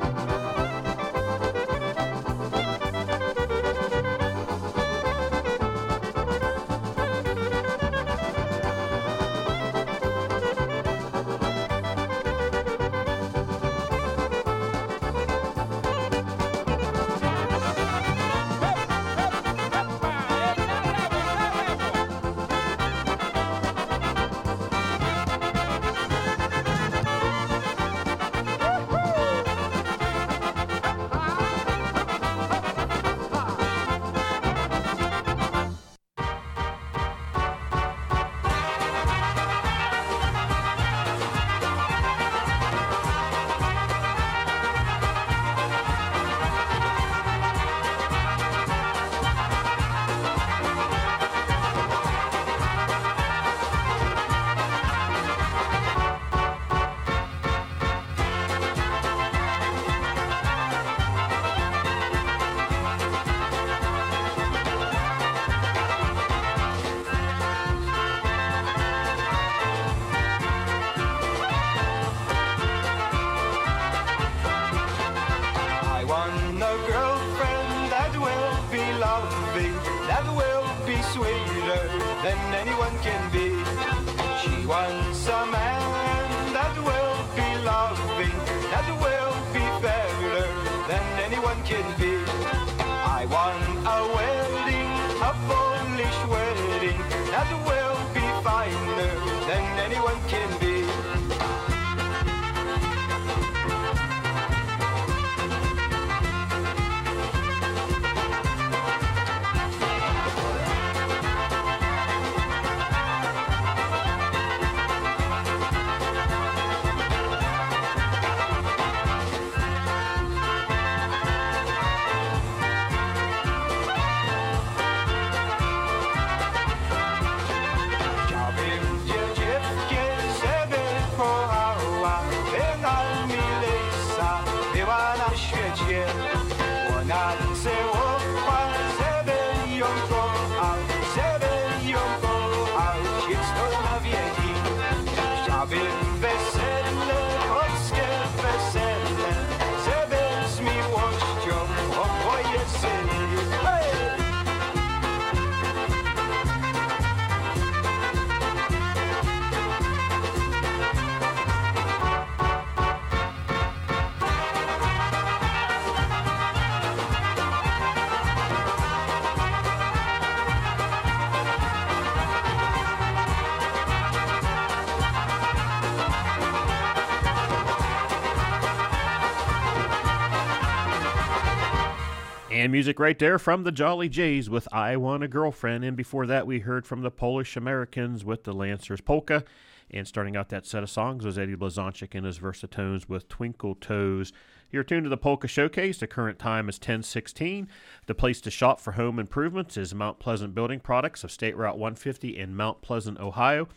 A Polish wedding, that will be finer than anyone can be. And music right there from the Jolly Jays with I Want a Girlfriend. And before that, we heard from the Polish Americans with the Lancers Polka. And starting out that set of songs was Eddie Blazonczyk and his Versatones with Twinkle Toes. You're tuned to the Polka Showcase. The current time is 1016. The place to shop for home improvements is Mount Pleasant Building Products of State Route 150 in Mount Pleasant, Ohio.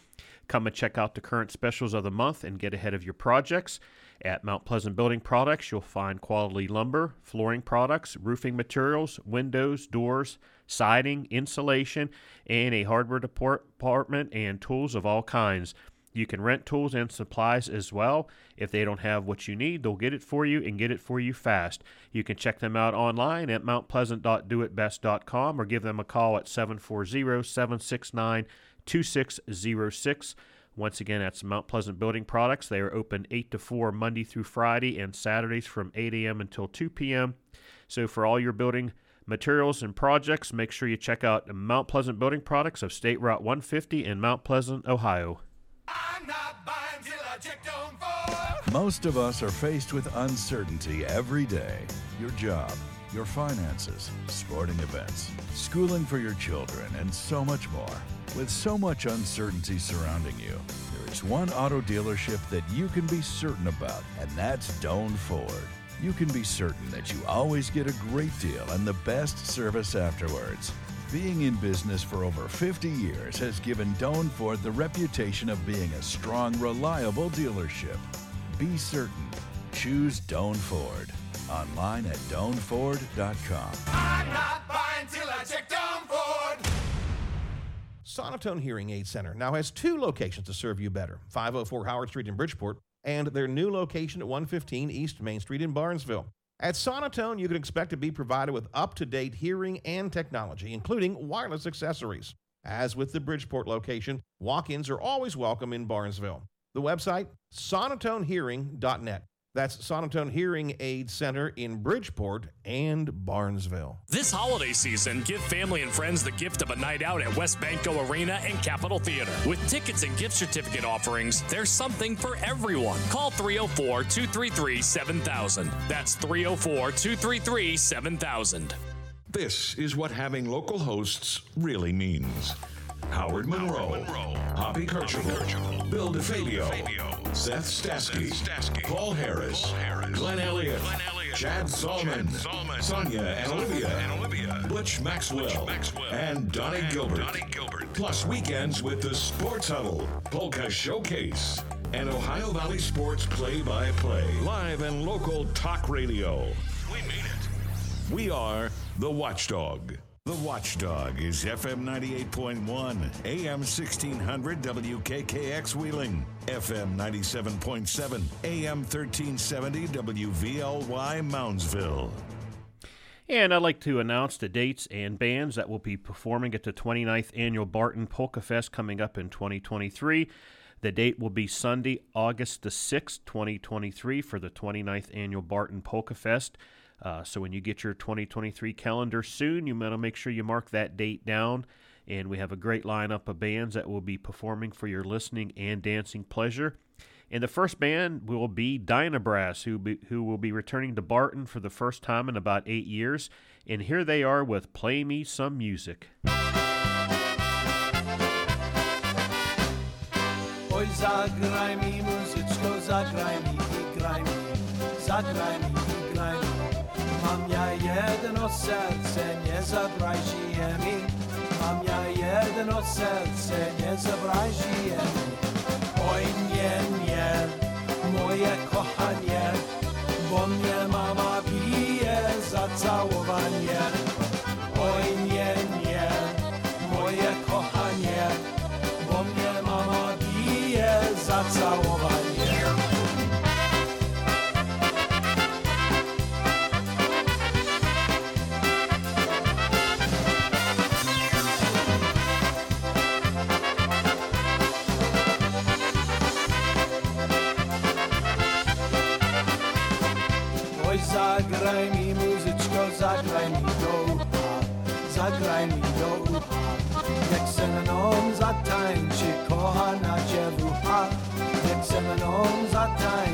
Come and check out the current specials of the month and get ahead of your projects. At Mount Pleasant Building Products, you'll find quality lumber, flooring products, roofing materials, windows, doors, siding, insulation, and a hardware department and tools of all kinds. You can rent tools and supplies as well. If they don't have what you need, they'll get it for you and get it for you fast. You can check them out online at mountpleasant.doitbest.com or give them a call at 740 769 2606. Once again, that's Mount Pleasant Building Products. They are open 8 to 4 Monday through Friday and Saturdays from 8 a.m. until 2 p.m. So for all your building materials and projects, make sure you check out Mount Pleasant Building Products of State Route 150 in Mount Pleasant, Ohio. Most of us are faced with uncertainty every day. Your job, your finances, sporting events, schooling for your children, and so much more. With so much uncertainty surrounding you, there is one auto dealership that you can be certain about, and that's Doan Ford. You can be certain that you always get a great deal and the best service afterwards. Being in business for over 50 years has given Doan Ford the reputation of being a strong, reliable dealership. Be certain. Choose Doan Ford. Online at doanford.com. I'm not buying till I check Doan Ford. Sonotone Hearing Aid Center now has two locations to serve you better 504 Howard Street in Bridgeport and their new location at 115 East Main Street in Barnesville. At Sonotone, you can expect to be provided with up to date hearing and technology, including wireless accessories. As with the Bridgeport location, walk ins are always welcome in Barnesville. The website, sonotonehearing.net. That's Sonotone Hearing Aid Center in Bridgeport and Barnesville. This holiday season, give family and friends the gift of a night out at WesBanco Arena and Capitol Theater. With tickets and gift certificate offerings, there's something for everyone. Call 304 233 7000. That's 304 233 7000. This is what having local hosts really means. Howard Monroe, Hoppy Kercheval, Bill DeFabio, Seth Stasky, Paul Harris, Glenn Elliott, Chad Solomon, Sonia and Olivia, Butch Maxwell, maxwell and Donnie Gilbert. Plus weekends with the Sports Huddle, Polka Showcase, and Ohio Valley Sports Play-by-Play. Live and local talk radio. We mean it. We are the Watchdog. The Watchdog is FM 98.1, AM 1600 WKKX Wheeling, FM 97.7, AM 1370 WVLY Moundsville. And I'd like to announce the dates and bands that will be performing at the 29th Annual Barton Polka Fest coming up in 2023. The date will be Sunday, August the 6th, 2023, for the 29th Annual Barton Polka Fest. Uh, so when you get your 2023 calendar soon, you want to make sure you mark that date down. And we have a great lineup of bands that will be performing for your listening and dancing pleasure. And the first band will be Dynabrass, who, be, who will be returning to Barton for the first time in about eight years. And here they are with Play Me Some Music. Zagraj mi zagraj mi, mi, zagraj mi. Mam ja jedno serce, nie zabrajcie mi. Mam ja jedno serce, nie zabrajcie mi. Oj, nie, nie, moje kochanie, bo mnie mama bije za całowanie. Se mną zatańczy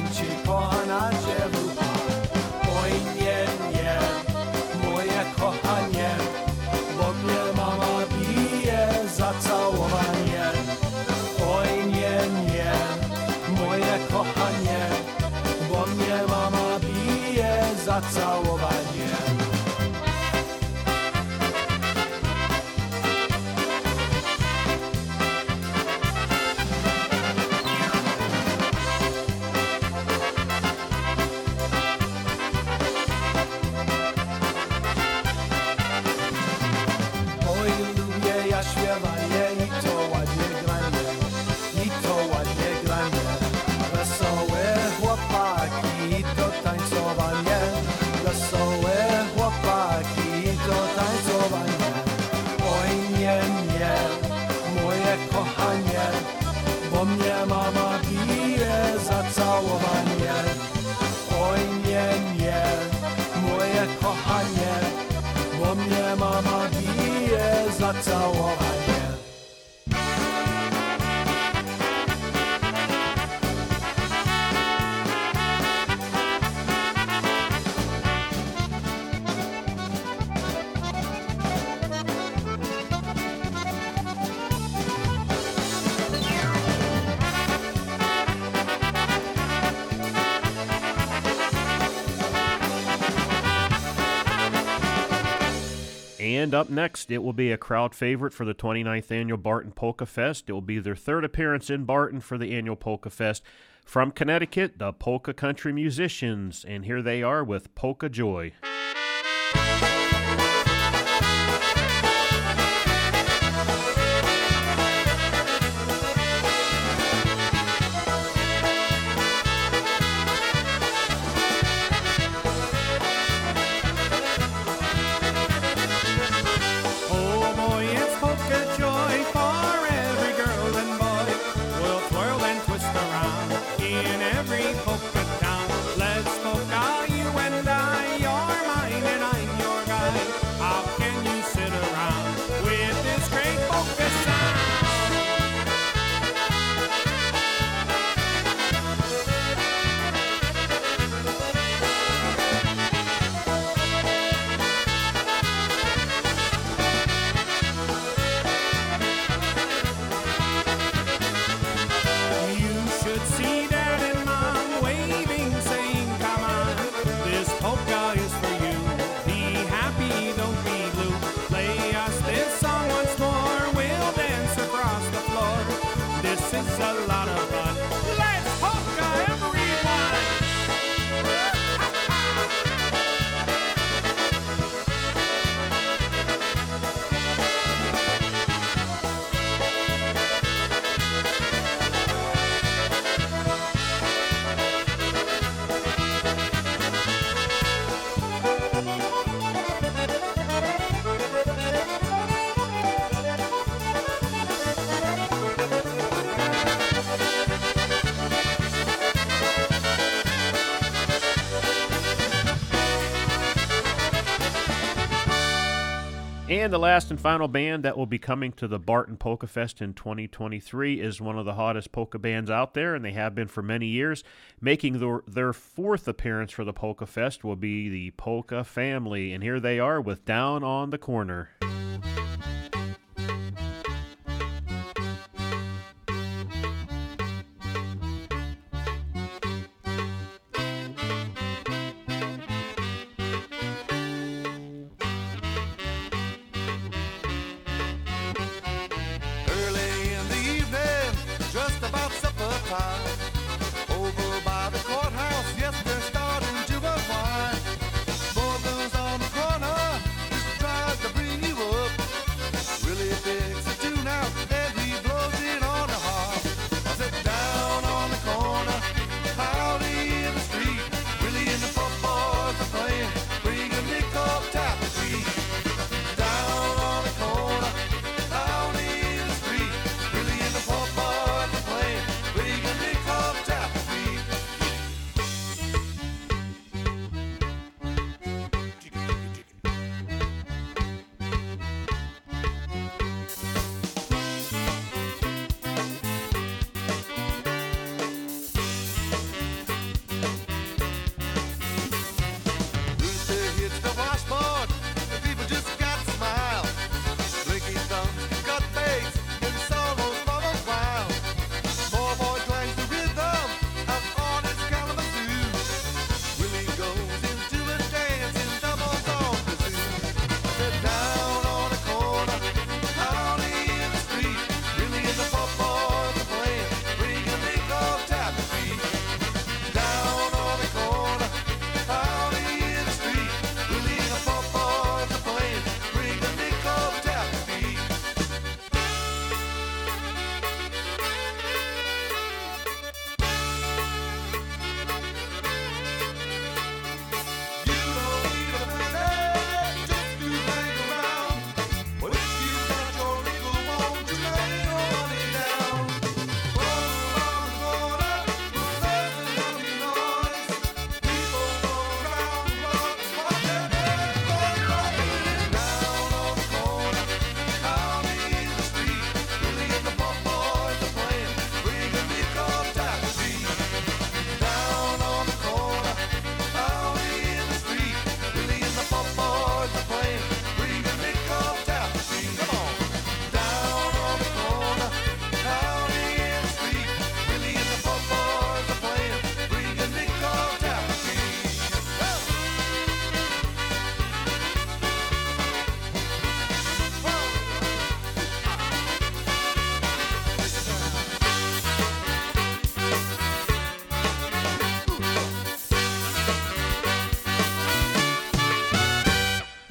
Slatsa Woman. And up next, it will be a crowd favorite for the 29th annual Barton Polka Fest. It will be their third appearance in Barton for the annual Polka Fest. From Connecticut, the Polka Country Musicians, and here they are with Polka Joy. The last and final band that will be coming to the Barton Polka Fest in 2023 is one of the hottest polka bands out there, and they have been for many years. Making their, their fourth appearance for the Polka Fest will be the Polka Family, and here they are with Down on the Corner.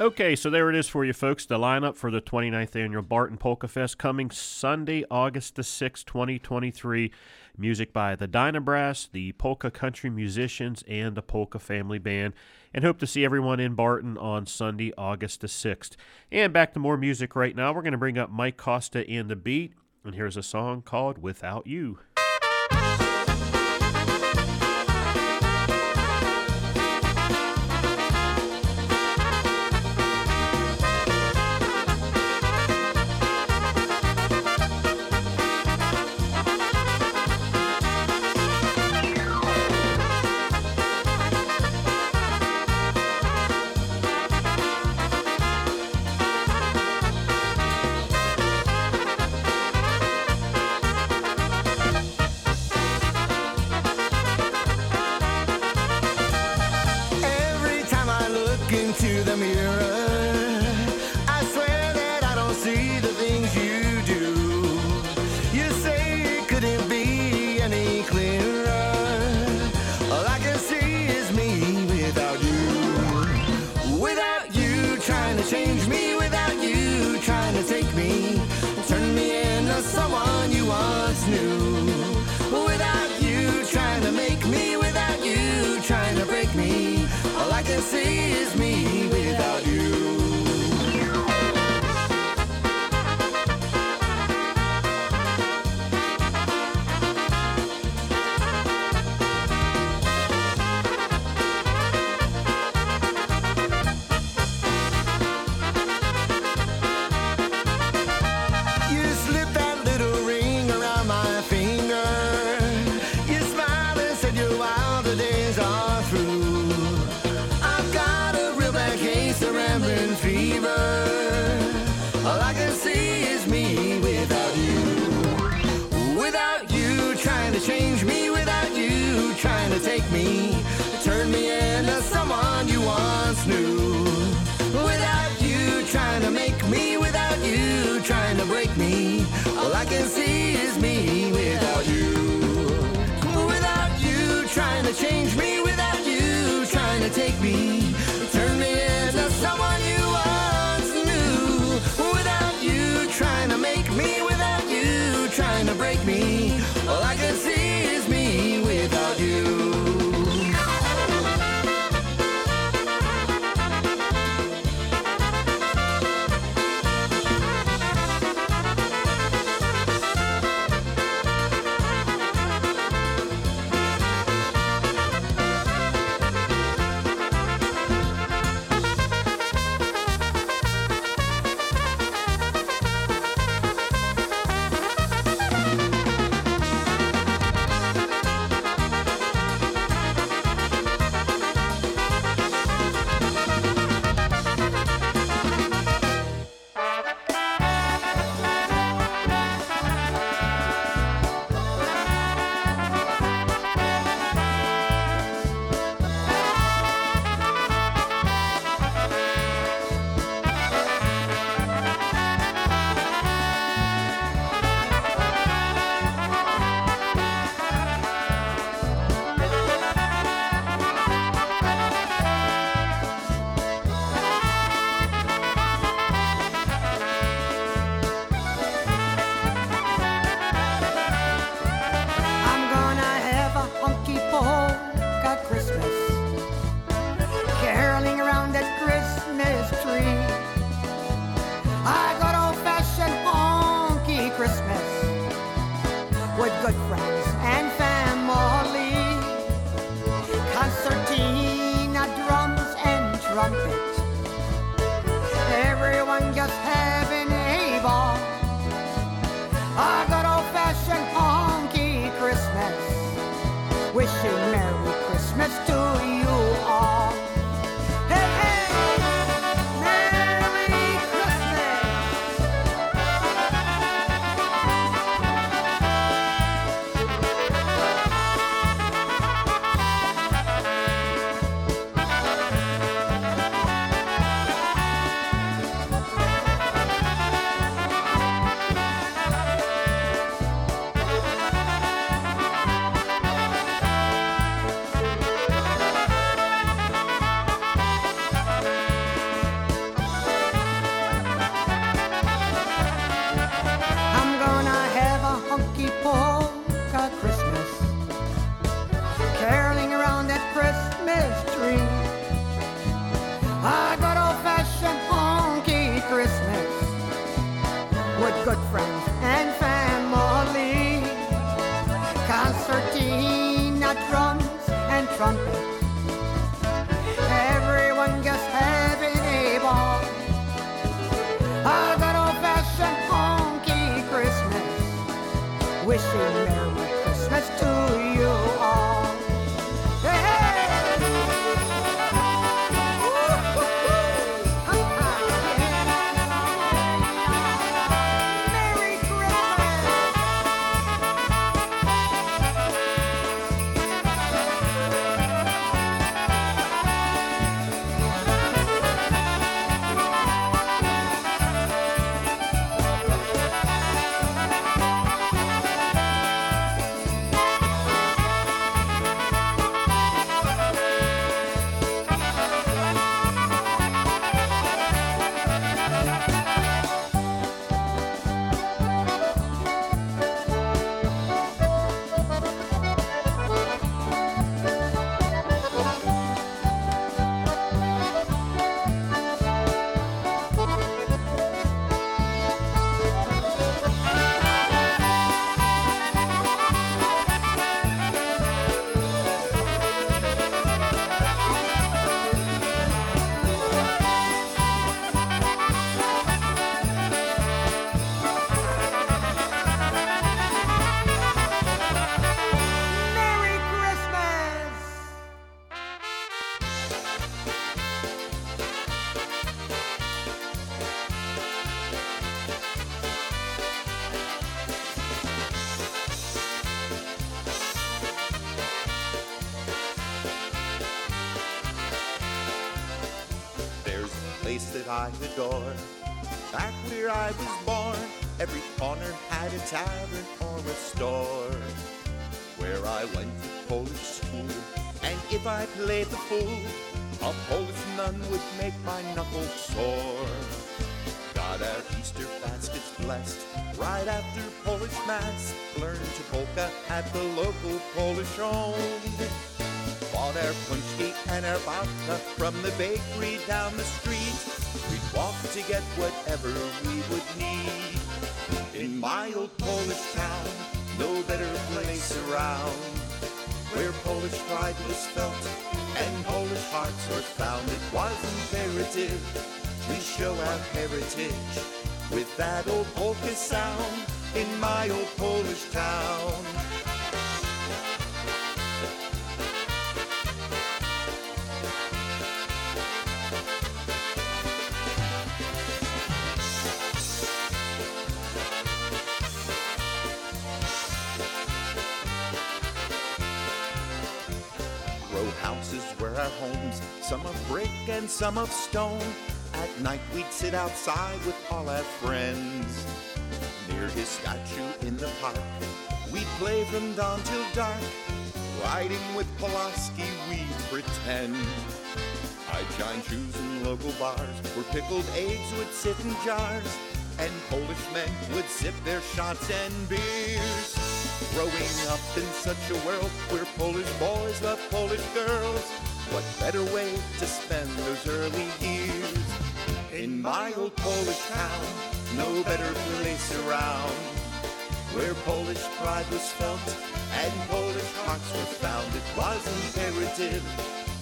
Okay, so there it is for you folks. The lineup for the 29th annual Barton Polka Fest coming Sunday, August the 6th, 2023. Music by the Dynabrass, the Polka Country Musicians, and the Polka Family Band. And hope to see everyone in Barton on Sunday, August the 6th. And back to more music right now. We're going to bring up Mike Costa and the Beat. And here's a song called Without You. Change me, without you trying to take me, turn me into someone you once knew. Without you trying to make me, without you trying to break me, all I can see is me without you. Without you trying to change me, Wishing from the bakery down the street. We'd walk to get whatever we would need. In my old Polish town, no better place around. Where Polish pride was felt and Polish hearts were found. It was imperative to show our heritage with that old polka sound in my old Polish town. And some of stone. At night we'd sit outside with all our friends. Near his statue in the park, we'd play from dawn till dark. Riding with Pulaski, we'd pretend. I'd shine shoes in local bars where pickled eggs would sit in jars. And Polish men would sip their shots and beers. Growing up in such a world where Polish boys love Polish girls, what better way to spend those early years? In my old Polish town, no better place around. Where Polish pride was felt and Polish hearts were found, it was imperative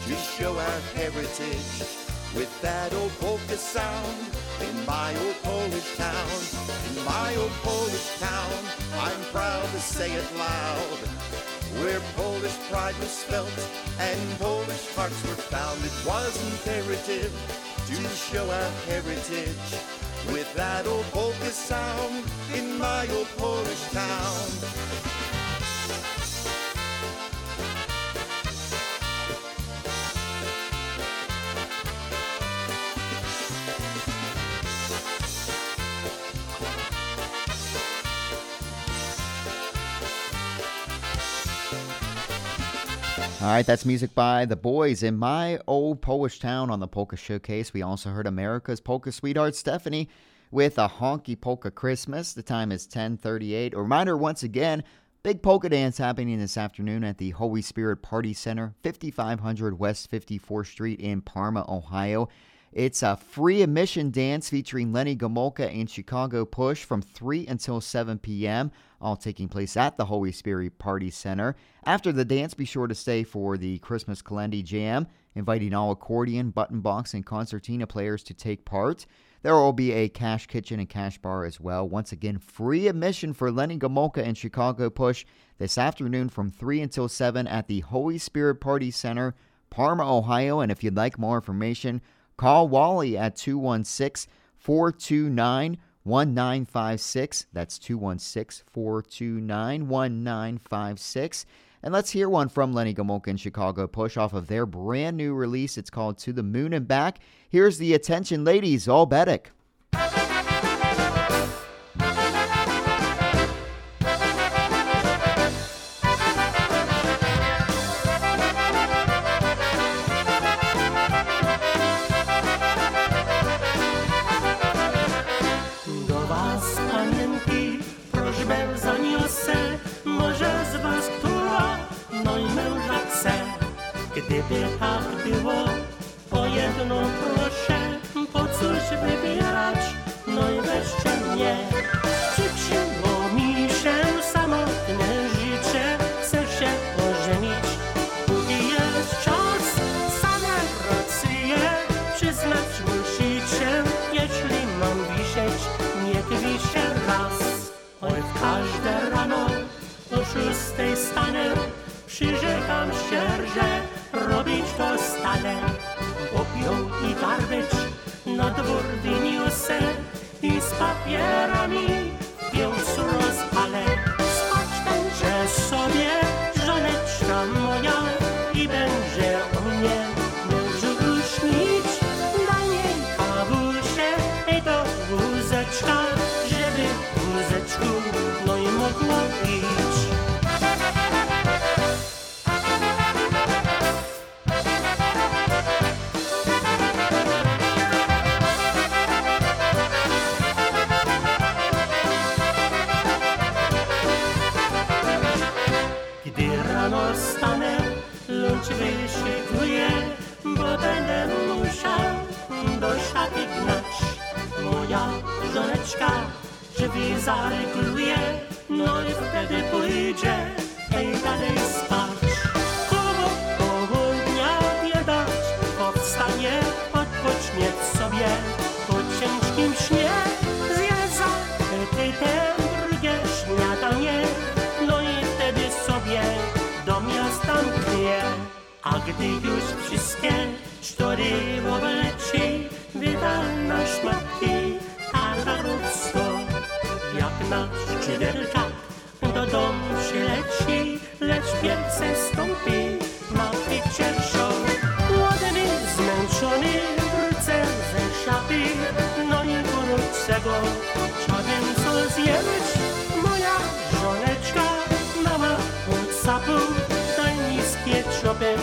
to show our heritage with that old polka sound. In my old Polish town, in my old Polish town, I'm proud to say it loud. Where Polish pride was felt and Polish hearts were found, it was imperative to show our heritage with that old polka sound in my old Polish town. All right, that's music by The Boys in My Old Polish Town on the Polka Showcase. We also heard America's Polka Sweetheart Stephanie with a honky polka Christmas. The time is 10:38. A reminder once again, big polka dance happening this afternoon at the Holy Spirit Party Center, 5500 West 54th Street in Parma, Ohio. It's a free admission dance featuring Lenny Gomolka and Chicago Push from 3 until 7 p.m., all taking place at the Holy Spirit Party Center. After the dance, be sure to stay for the Christmas Calendi Jam, inviting all accordion, button box, and concertina players to take part. There will be a cash kitchen and cash bar as well. Once again, free admission for Lenny Gomolka and Chicago Push this afternoon from 3 until 7 at the Holy Spirit Party Center, Parma, Ohio. And if you'd like more information, call Wally at 216 429 1956. That's 216 429 1956. And let's hear one from Lenny Gomolka and Chicago Push off of their brand new release. It's called To the Moon and Back. Here's the attention, ladies, all Betic. Zapetytem drugie śniadanie, no i wtedy sobie do miasta mknie. A gdy już wszystkie sztory obleci, wyda na szmatki, narodstwo jak na szczyderkach do domu przyleci, lecz pierce stąpi na picie czego Żaden co zjeść Moja żoneczka Mała, pójdź sapu Daj mi z pieczopem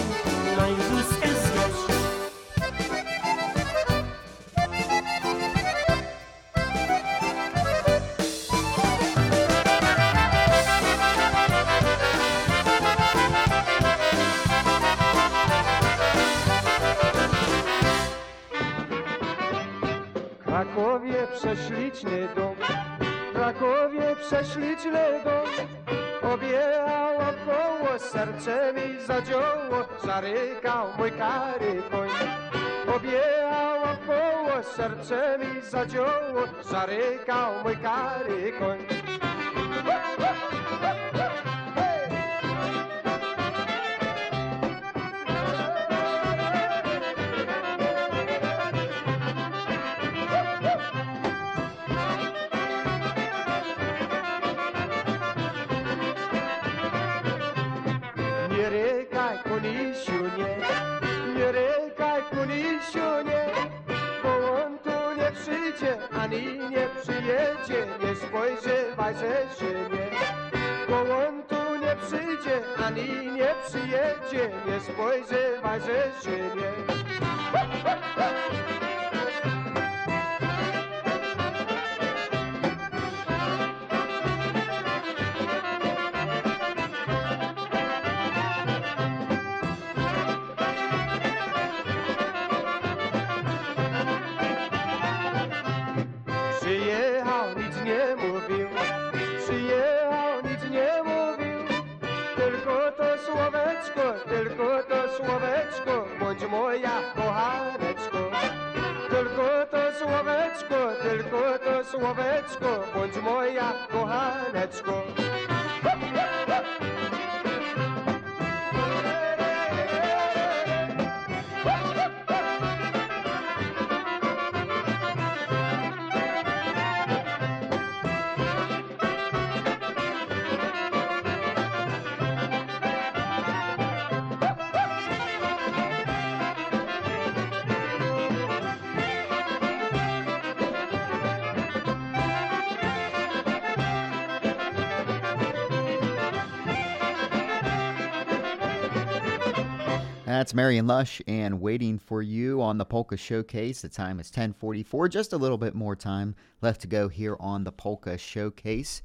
zadziało, zarykał mój kary koń. Objechał koło, serce mi zadziało, zarykał mój kary koń. Przyjedzie, nie spojrzywaj, że się That's Marion Lush and waiting for you on the Polka Showcase. The time is 1044. Just a little bit more time left to go here on the Polka Showcase.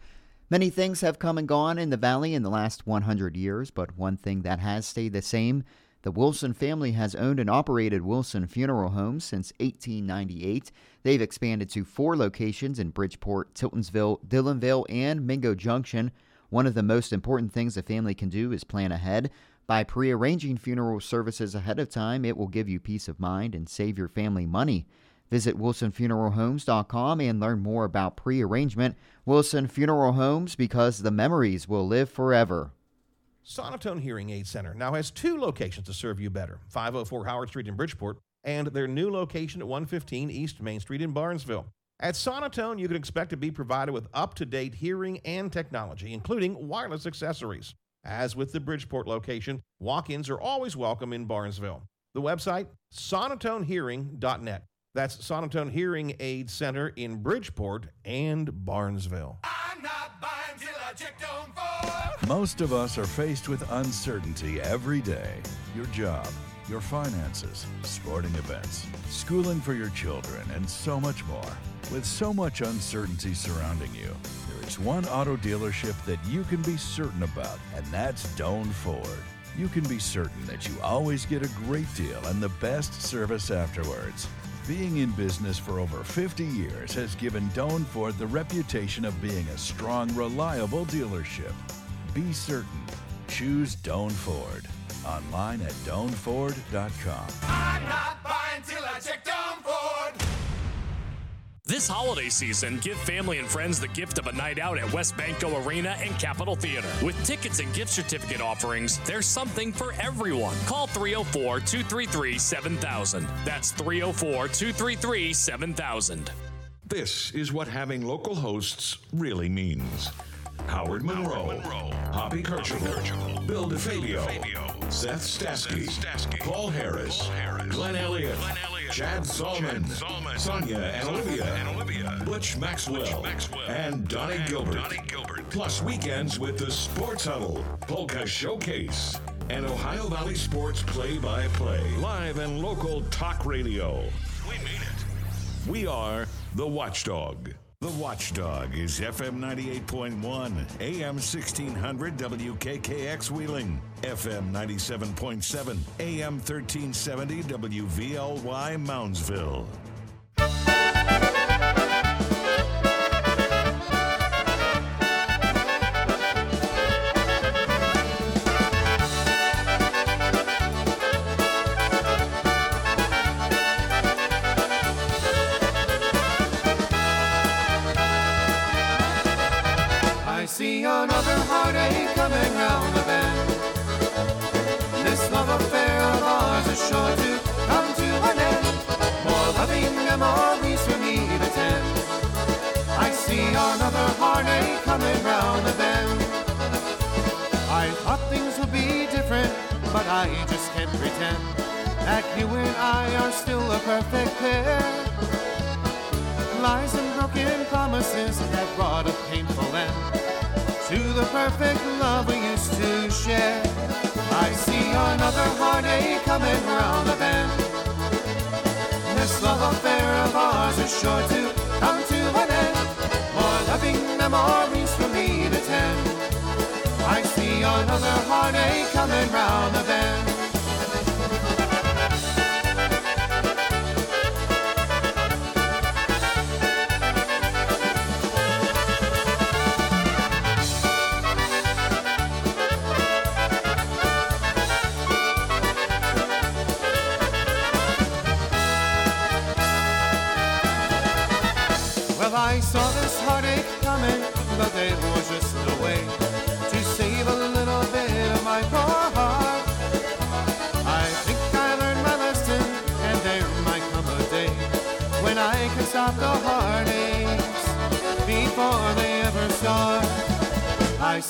Many things have come and gone in the Valley in the last 100 years, but one thing that has stayed the same the Wilson family has owned and operated Wilson Funeral Homes since 1898. They've expanded to four locations in Bridgeport, Tiltonsville, Dillonvale, and Mingo Junction. One of the most important things a family can do is plan ahead. By prearranging funeral services ahead of time, it will give you peace of mind and save your family money. Visit wilsonfuneralhomes.com and learn more about prearrangement. Wilson Funeral Homes because the memories will live forever. Sonotone Hearing Aid Center now has two locations to serve you better 504 Howard Street in Bridgeport and their new location at 115 East Main Street in Barnesville. At Sonotone, you can expect to be provided with up to date hearing and technology, including wireless accessories. As with the Bridgeport location, walk ins are always welcome in Barnesville. The website, sonotonehearing.net. That's Sonotone Hearing Aid Center in Bridgeport and Barnesville. Most of us are faced with uncertainty every day. Your job, your finances, sporting events, schooling for your children, and so much more. With so much uncertainty surrounding you, there is one auto dealership that you can be certain about, and that's Doan Ford. You can be certain that you always get a great deal and the best service afterwards. Being in business for over 50 years has given Doan Ford the reputation of being a strong, reliable dealership. Be certain. Choose Doan Ford. Online at doanford.com. I'm not buying till I check Doan Ford. This holiday season, give family and friends the gift of a night out at WesBanco Arena and Capitol Theater. With tickets and gift certificate offerings, there's something for everyone. Call 304 233 7000. That's 304 233 7000. This is what having local hosts really means. Howard Monroe, Hoppy Kercheval, Bill DeFabio, Seth Stasky, Paul Harris, Glenn Elliott, Chad Zalman, Sonia and Olivia, Butch Maxwell, maxwell and Donnie Gilbert. Plus weekends with the Sports Huddle, Polka Showcase, and Ohio Valley Sports Play-by-Play, live and local talk radio. We mean it. We are the Watchdog. The Watchdog is FM 98.1, AM 1600 WKKX Wheeling, FM 97.7, AM 1370 WVLY Moundsville. Round the bend. I thought things would be different, but I just can't pretend that you and I are still a perfect pair. Lies and broken promises have brought a painful end to the perfect love we used to share. I see another heartache coming round the bend. This love affair of ours is sure to come to an end. More loving memories for me to tend. I see another heartache coming round the bend.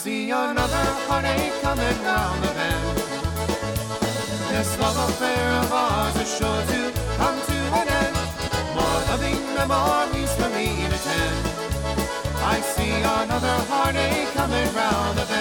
see another heartache coming round the bend. This love affair of ours is sure to come to an end. More loving memories for me to tend. I see another heartache coming round the bend.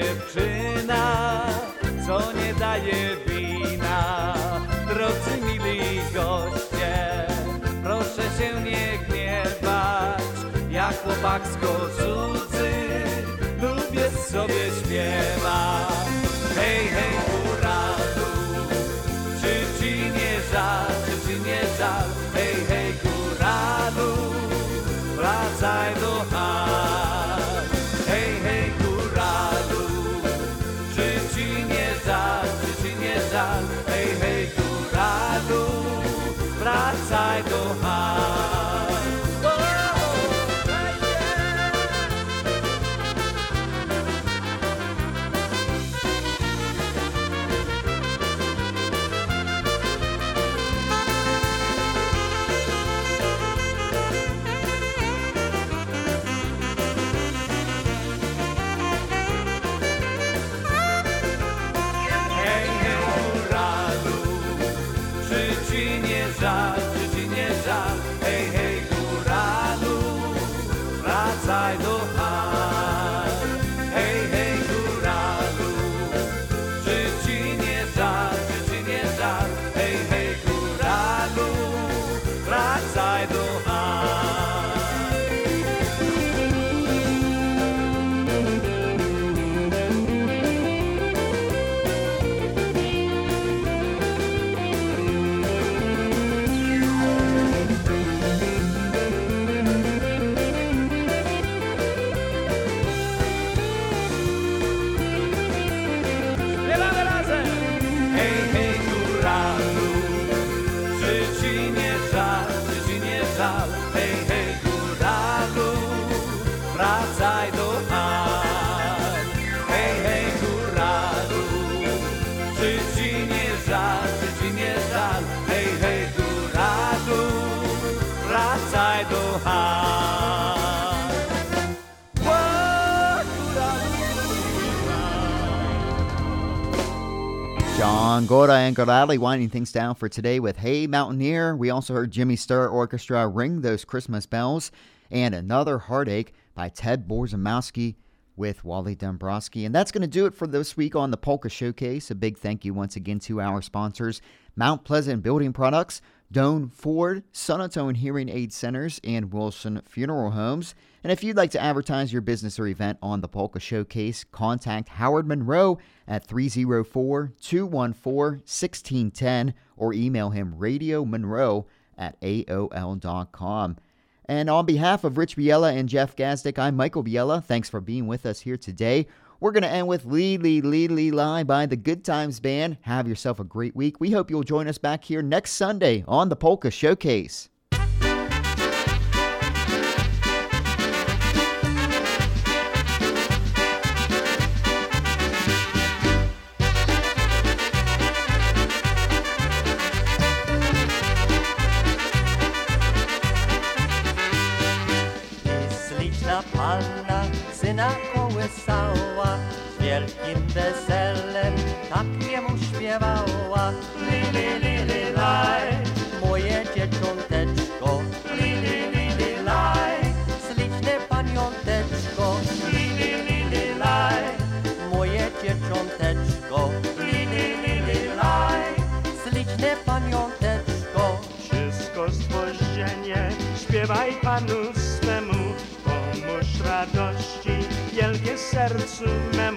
Dziewczyna, co nie daje wina. Drodzy mili goście, proszę się nie gniewać, jak chłopak z cudzy, lubię sobie John Gora and Gorali winding things down for today with Hey Mountaineer. We also heard Jimmy Sturr Orchestra ring those Christmas bells and another heartache by Ted Borzamowski with Wally Dombrowski. And that's going to do it for this week on the Polka Showcase. A big thank you once again to our sponsors, Mount Pleasant Building Products, Doan Ford, Sonotone Hearing Aid Centers, and Wilson Funeral Homes. And if you'd like to advertise your business or event on the Polka Showcase, contact Howard Monroe at 304 214 1610 or email him radiomonroe at AOL.com. And on behalf of Rich Biella and Jeff Gazdick, I'm Michael Biella. Thanks for being with us here today. We're going to end with Lee Lee Lee Lee Lie by the Good Times Band. Have yourself a great week. We hope you'll join us back here next Sunday on the Polka Showcase. versum með